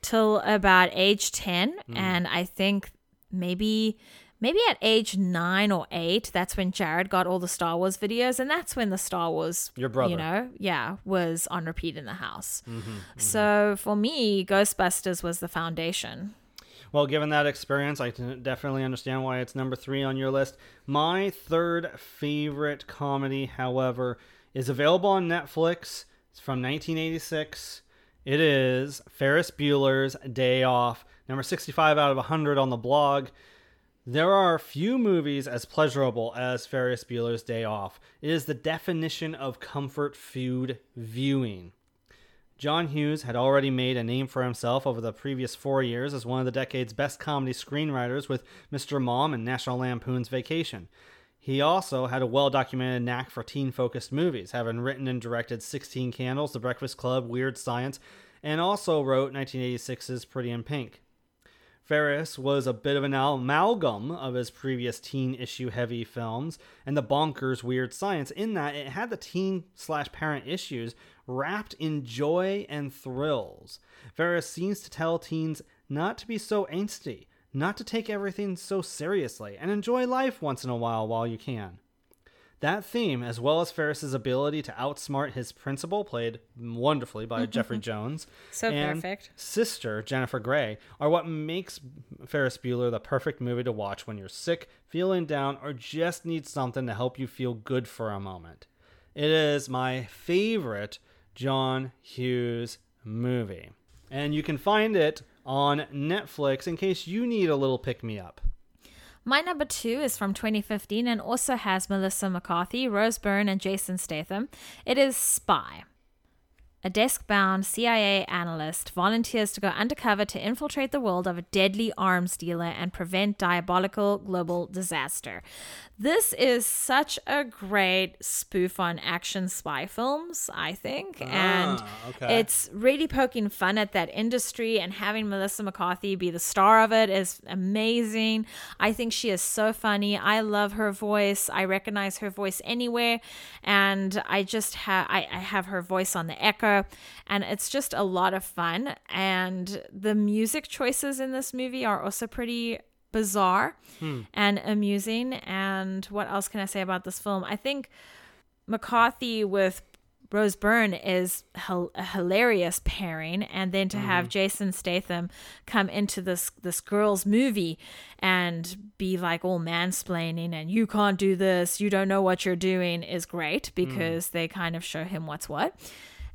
till about age 10 mm. and I think maybe maybe at age 9 or 8 that's when Jared got all the Star Wars videos and that's when the Star Wars Your brother. you know yeah was on repeat in the house. Mm-hmm, mm-hmm. So for me Ghostbusters was the foundation. Well, given that experience, I can definitely understand why it's number three on your list. My third favorite comedy, however, is available on Netflix. It's from 1986. It is Ferris Bueller's Day Off, number 65 out of 100 on the blog. There are few movies as pleasurable as Ferris Bueller's Day Off. It is the definition of comfort food viewing. John Hughes had already made a name for himself over the previous four years as one of the decade's best comedy screenwriters with Mr. Mom and National Lampoon's Vacation. He also had a well documented knack for teen focused movies, having written and directed 16 Candles, The Breakfast Club, Weird Science, and also wrote 1986's Pretty in Pink. Ferris was a bit of an amalgam of his previous teen issue heavy films and the bonkers weird science in that it had the teen slash parent issues wrapped in joy and thrills. Ferris seems to tell teens not to be so angsty, not to take everything so seriously, and enjoy life once in a while while you can. That theme, as well as Ferris's ability to outsmart his principal, played wonderfully by Jeffrey Jones, So and perfect. sister Jennifer Grey, are what makes Ferris Bueller the perfect movie to watch when you're sick, feeling down, or just need something to help you feel good for a moment. It is my favorite John Hughes movie, and you can find it on Netflix in case you need a little pick me up. My number two is from 2015 and also has Melissa McCarthy, Rose Byrne, and Jason Statham. It is Spy. A desk bound CIA analyst volunteers to go undercover to infiltrate the world of a deadly arms dealer and prevent diabolical global disaster. This is such a great spoof on action spy films, I think. Ah, and okay. it's really poking fun at that industry and having Melissa McCarthy be the star of it is amazing. I think she is so funny. I love her voice. I recognize her voice anywhere and I just have I, I have her voice on the echo and it's just a lot of fun. And the music choices in this movie are also pretty bizarre hmm. and amusing. And what else can I say about this film? I think McCarthy with Rose Byrne is a hilarious pairing, and then to have hmm. Jason Statham come into this this girl's movie and be like all mansplaining and you can't do this, you don't know what you're doing is great hmm. because they kind of show him what's what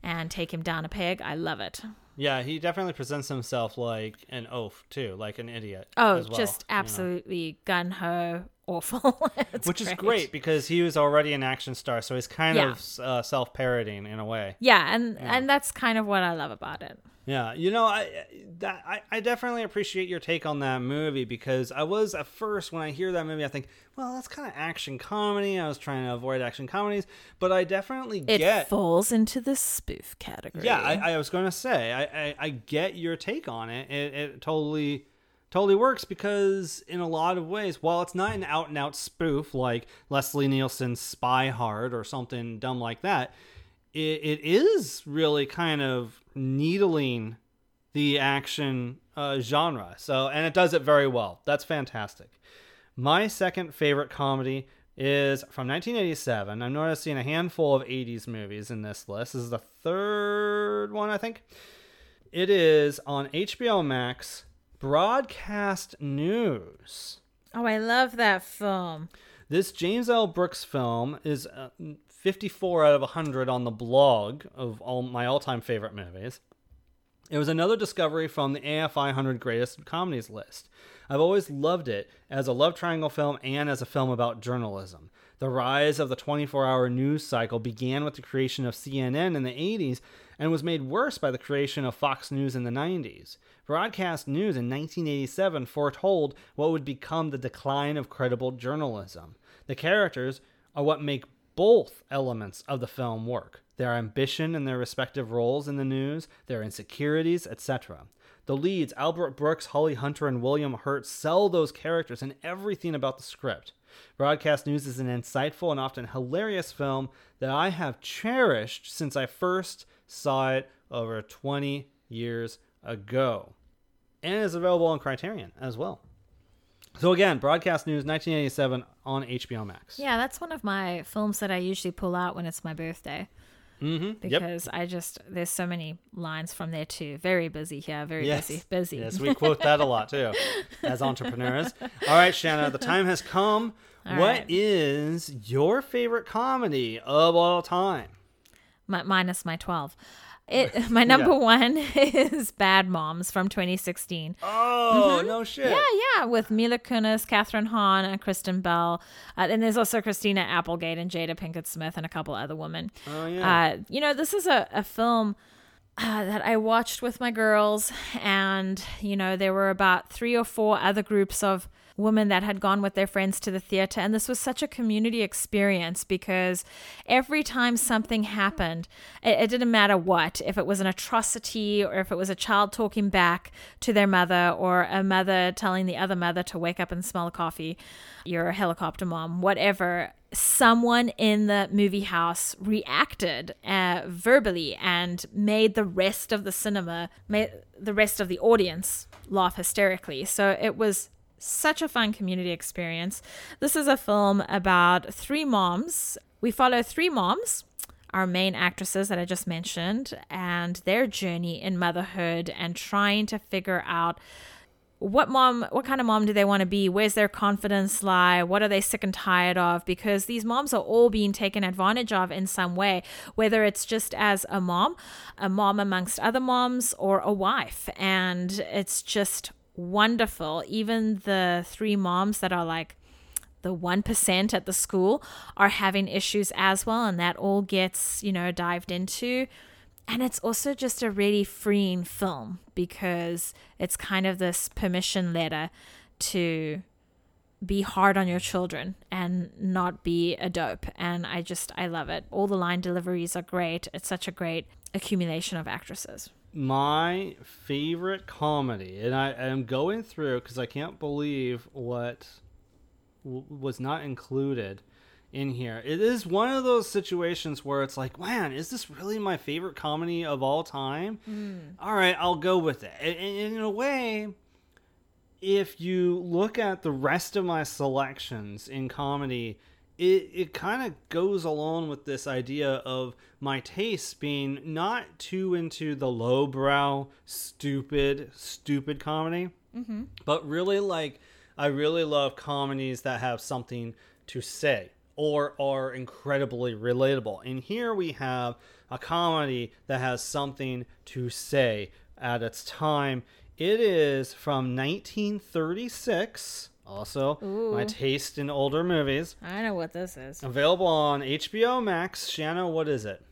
and take him down a peg. I love it. Yeah, he definitely presents himself like an oaf too, like an idiot. Oh, as well, just you know. absolutely gun ho awful. Which is great because he was already an action star, so he's kind Yeah. of uh, self-parodying in a way. Yeah, and and that's kind of what I love about it. Yeah, you know, I that I, I definitely appreciate your take on that movie because I was at first when I hear that movie, I think, well, that's kind of action comedy. I was trying to avoid action comedies, but I definitely It get. falls into the spoof category. yeah, I, I was going to say, I, I I get your take on it. It it totally totally works because in a lot of ways, while it's not an out and out spoof like Leslie Nielsen's Spy Hard or something dumb like that, it, it is really kind of needling the action uh, genre. So, and it does it very well. That's fantastic. My second favorite comedy is from 1987. I'm noticing a handful of 80s movies in this list. This is the third one, I think. It is on HBO Max Broadcast News. Oh, I love that film. This James L. Brooks film is uh, 54 out of 100 on the blog of all my all-time favorite movies. It was another discovery from the AFI 100 Greatest Comedies list. I've always loved it as a love triangle film and as a film about journalism. The rise of the 24 hour news cycle began with the creation of CNN in the 80s and was made worse by the creation of Fox News in the 90s. Broadcast news in 1987 foretold what would become the decline of credible journalism. The characters are what make both elements of the film work their ambition in their respective roles in the news, their insecurities, etc. The leads, Albert Brooks, Holly Hunter, and William Hurt, sell those characters and everything about the script. Broadcast News is an insightful and often hilarious film that I have cherished since I first saw it over 20 years ago. And is available on Criterion as well. So again, Broadcast News 1987 on HBO Max. Yeah, that's one of my films that I usually pull out when it's my birthday. Mm-hmm. Yep. Because I just there's so many lines from there too. Very busy here, very Yes. busy, busy. Yes, we quote that a lot too as entrepreneurs. All right, Shanna, the time has come. What is right. your favorite comedy of all time? Mi- minus my 12. It my number one is Bad Moms from 2016. Oh, no shit. Yeah, yeah, with Mila Kunis, Kathryn Hahn, and Kristen Bell. Uh, and there's also Christina Applegate and Jada Pinkett Smith and a couple other women. Oh, yeah. Uh, you know, this is a, a film uh, that I watched with my girls, and, you know, there were about three or four other groups of women that had gone with their friends to the theater. And this was such a community experience because every time something happened, it, it didn't matter what, if it was an atrocity or if it was a child talking back to their mother or a mother telling the other mother to wake up and smell coffee, you're a helicopter mom, whatever. Someone in the movie house reacted uh, verbally and made the rest of the cinema, made the rest of the audience laugh hysterically. So it was such a fun community experience. This is a film about three moms. We follow three moms, our main actresses that I just mentioned, and their journey in motherhood and trying to figure out what mom what kind of mom do they want to be where's their confidence lie what are they sick and tired of because these moms are all being taken advantage of in some way whether it's just as a mom a mom amongst other moms or a wife and it's just wonderful even the three moms that are like the 1% at the school are having issues as well and that all gets you know dived into and it's also just a really freeing film because it's kind of this permission letter to be hard on your children and not be a dope. And I just, I love it. All the line deliveries are great. It's such a great accumulation of actresses. My favorite comedy, and I am going through because I can't believe what w- was not included in here. It is one of those situations where it's like, man, is this really my favorite comedy of all time? Hmm. All right, I'll go with it. And, and in a way, if you look at the rest of my selections in comedy, it, it kind of goes along with this idea of my tastes being not too into the lowbrow, stupid, stupid comedy, Mm-hmm. but really like I really love comedies that have something to say or are incredibly relatable. And here we have a comedy that has something to say at its time. It is from 1936. Also, my taste in older movies. I know what this is. Available on HBO Max. Shanna, what is it?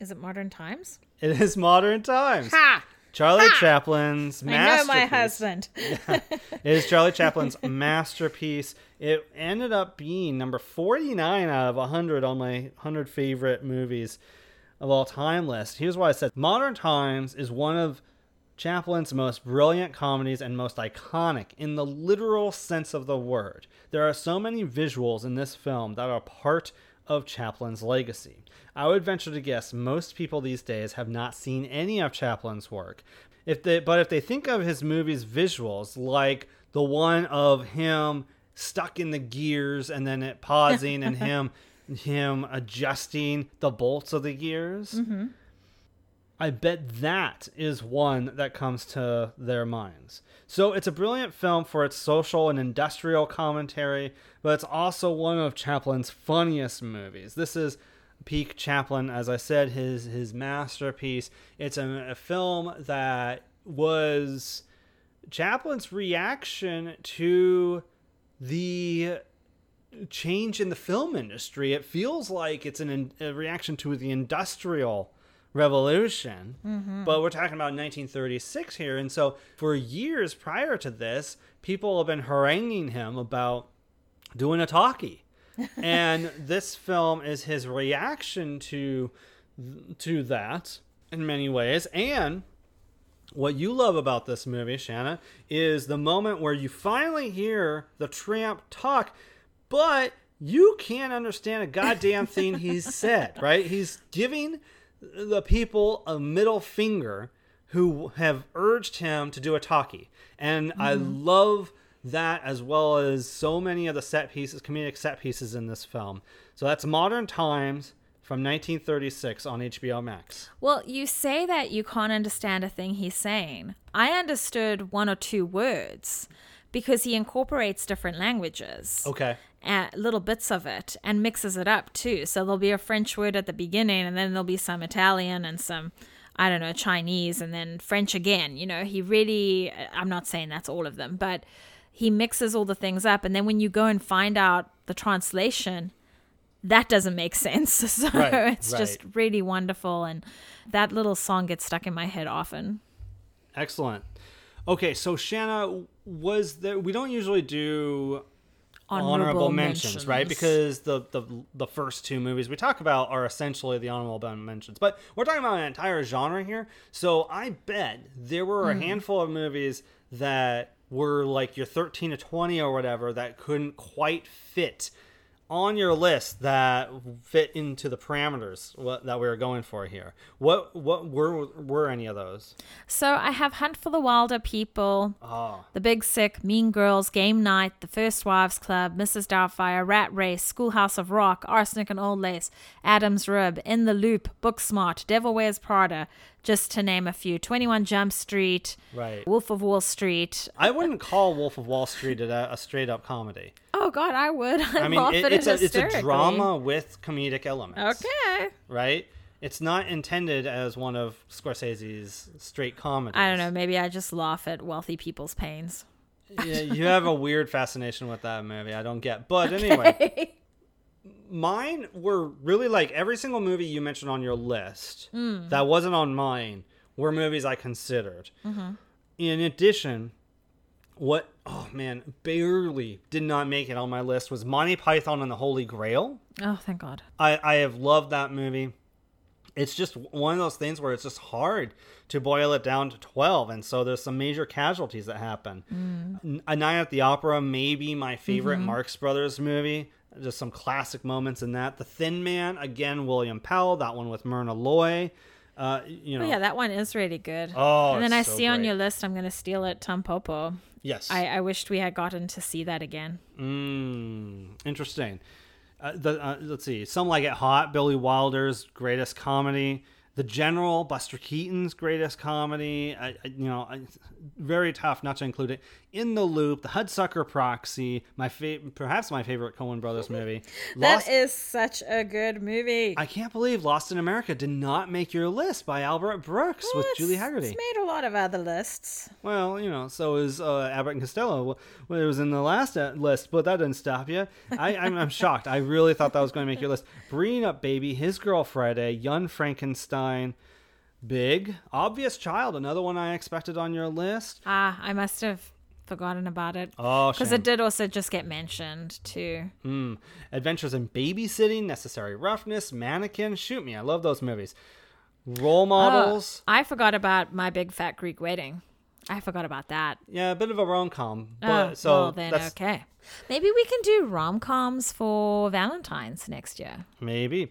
Is it Modern Times? It is Modern Times. Ha! Charlie Chaplin's I know my masterpiece. husband. it is Charlie Chaplin's masterpiece. It ended up being number 49 out of 100 on my 100 favorite movies of all time list. Here's why I said Modern Times is one of Chaplin's most brilliant comedies and most iconic in the literal sense of the word. There are so many visuals in this film that are part of Chaplin's legacy. I would venture to guess most people these days have not seen any of Chaplin's work. If they, but if they think of his movies' visuals, like the one of him stuck in the gears and then it pausing and him him adjusting the bolts of the gears, mm-hmm. I bet that is one that comes to their minds. So it's a brilliant film for its social and industrial commentary, but it's also one of Chaplin's funniest movies. This is peak Chaplin, as I said, his his masterpiece. It's a, a film that was Chaplin's reaction to the change in the film industry. It feels like it's an, a reaction to the industrial revolution, mm-hmm. but we're talking about 1936 here. And so, for years prior to this, people have been haranguing him about doing a talkie. and this film is his reaction to to that in many ways and what you love about this movie, Shanna, is the moment where you finally hear the tramp talk, but you can't understand a goddamn thing he's said, right? He's giving the people a middle finger who have urged him to do a talkie. And I mm-hmm. love that as well as so many of the set pieces, comedic set pieces in this film. So that's Modern Times from 1936 on HBO Max. Well, you say that you can't understand a thing he's saying. I understood one or two words because he incorporates different languages. Okay. uh, little bits of it and mixes it up too. So there'll be a French word at the beginning, and then there'll be some Italian and some, I don't know, Chinese, and then French again. You know, he really, I'm not saying that's all of them, but he mixes all the things up. And then when you go and find out the translation, that doesn't make sense. So Right, it's just really wonderful. And that little song gets stuck in my head often. Excellent. Okay, so Shanna, was there? We don't usually do honorable, Honorable mentions, right? Because the, the the first two movies we talk about are essentially the honorable mentions, but we're talking about an entire genre here. So I bet there were a hmm. handful of movies that were like your thirteen to twenty or whatever that couldn't quite fit on your list that fit into the parameters what, that we were going for here. What what were were any of those? So I have Hunt for the Wilder People, Oh. The Big Sick, Mean Girls, Game Night, The First Wives Club, Mrs. Doubtfire, Rat Race, Schoolhouse of Rock, Arsenic and Old Lace, Adam's Rib, In the Loop, Booksmart, Devil Wears Prada, just to name a few. 21 Jump Street, Right. Wolf of Wall Street. I wouldn't call Wolf of Wall Street a, a straight up comedy. Oh God, I would. I, I mean, laugh it, it's it a it's a drama with comedic elements. Okay. Right. It's not intended as one of Scorsese's straight comedies. I don't know. Maybe I just laugh at wealthy people's pains. Yeah, you have a weird fascination with that movie. I don't get. But anyway, mine were really like every single movie you mentioned on your list Hmm. that wasn't on mine were movies I considered. Mm-hmm. In addition, what oh man, barely did not make it on my list was Monty Python and the Holy Grail. Oh, thank God. I, I have loved that movie. It's just one of those things where it's just hard to boil it down to 12. And so there's some major casualties that happen. A Night at the Opera, maybe my favorite Marx Brothers movie. Just some classic moments in that. The Thin Man, again, William Powell, that one with Myrna Loy. Uh, you know, Oh, yeah, that one is really good. Oh, and then I so see on your list, I'm going to steal it, Tampopo. yes. I, I wished we had gotten to see that again. Mm, interesting. Uh, the, uh, let's see. Some like it hot. Billy Wilder's greatest comedy. The General, Buster Keaton's greatest comedy. I, I, you know, I, very tough not to include it. In the Loop, The Hudsucker Proxy, my fa- perhaps my favorite Coen Brothers movie. Lost- That is such a good movie. I can't believe Lost in America did not make your list by Albert Brooks with Julie Hagerty. It's made a lot of other lists. Well, you know, so is uh, Abbott and Costello. Well, it was in the last uh, list, but that didn't stop you. I, I'm, I'm shocked. I really thought that was going to make your list. Bringing Up Baby, His Girl Friday, Young Frankenstein, Big, Obvious Child, another one I expected on your list. Ah, I must have forgotten about it. Oh, Because it did also just get mentioned too. Mm. Adventures in Babysitting, Necessary Roughness, Mannequin. Shoot me, I love those movies. Role models. Oh, I forgot about My Big Fat Greek Wedding. I forgot about that. Yeah, a bit of a rom com. But oh, so well, then that's okay. Maybe we can do rom coms for Valentine's next year. Maybe.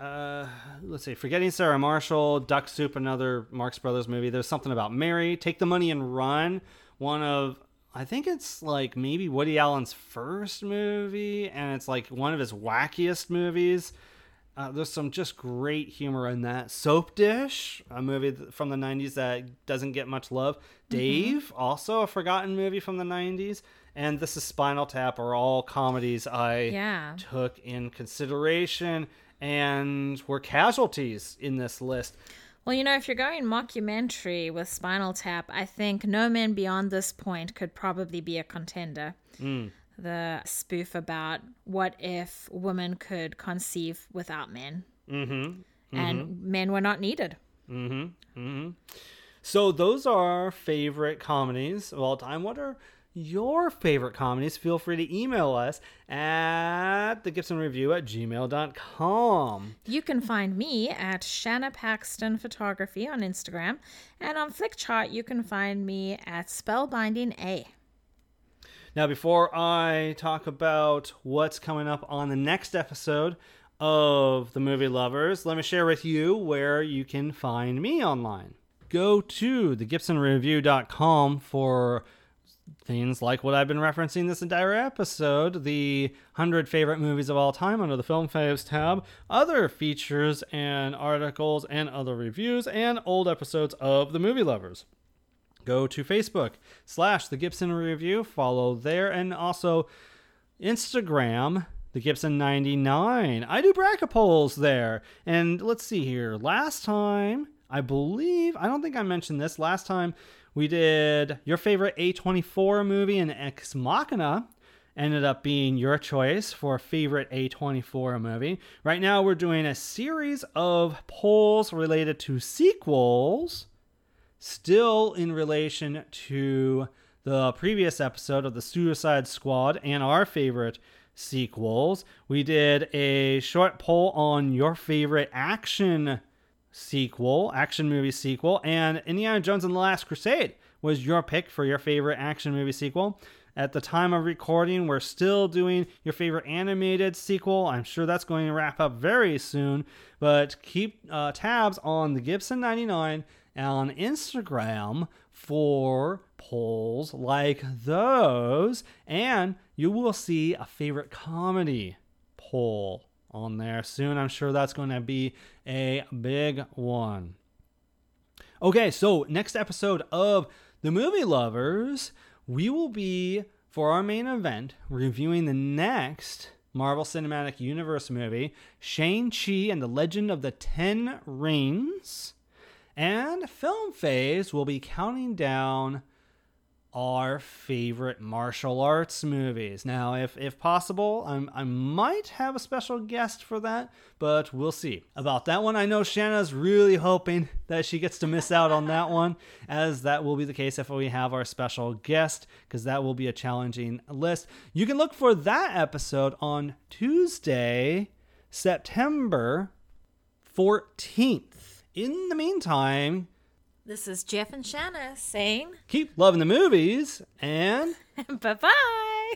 Uh, let's see. Forgetting Sarah Marshall, Duck Soup, another Marx Brothers movie. There's something about Mary. Take the Money and Run. One of, I think it's like maybe Woody Allen's first movie, and it's like one of his wackiest movies. Uh, there's some just great humor in that. Soap Dish, a movie from the 90s that doesn't get much love. Dave, also a forgotten movie from the 90s. And This is Spinal Tap are all comedies I Yeah. took in consideration and were casualties in this list. Well, you know, if you're going mockumentary with Spinal Tap, I think No Men Beyond This Point could probably be a contender. Hmm. The spoof about what if women could conceive without men. Mm-hmm. And mm-hmm. men were not needed. Mm-hmm. Mm-hmm. So those are our favorite comedies of all time. What are your favorite comedies? Feel free to email us at the Gibson Review at gmail.com. You can find me at Shanna Paxton Photography on Instagram, and on Flickchart you can find me at Spellbinding A. Now, before I talk about what's coming up on the next episode of The Movie Lovers, let me share with you where you can find me online. Go to thegibsonreview.com for things like what I've been referencing this entire episode the 100 favorite movies of all time under the Film Faves tab, other features and articles and other reviews, and old episodes of The Movie Lovers go to Facebook slash the Gibson Review, follow there, and also Instagram, the Gibson 99. I do bracket polls there. And let's see here. Last time, I believe, I don't think I mentioned this. Last time we did your favorite A24 movie and Ex Machina. Ended up being your choice for favorite A24 movie. Right now, we're doing a series of polls related to sequels still in relation to the previous episode of the Suicide Squad and our favorite sequels. We did a short poll on your favorite action sequel, action movie sequel, and Indiana Jones and the Last Crusade was your pick for your favorite action movie sequel. At the time of recording, we're still doing your favorite animated sequel. I'm sure that's going to wrap up very soon, but keep uh, tabs on the Gibson 99 on Instagram for polls like those, and you will see a favorite comedy poll on there soon. I'm sure that's going to be a big one. Okay, so next episode of The Movie Lovers, we will be, for our main event, reviewing the next Marvel Cinematic Universe movie, Shang-Chi and the Legend of the Ten Rings. And Film Faves will be counting down our favorite martial arts movies. Now, if if possible, I'm, I might have a special guest for that, but we'll see. About that one, I know Shanna's really hoping that she gets to miss out on that one, as that will be the case if we have our special guest, because that will be a challenging list. You can look for that episode on Tuesday, September 14th. In the meantime, This is Jeff and Shanna saying keep loving the movies and bye bye.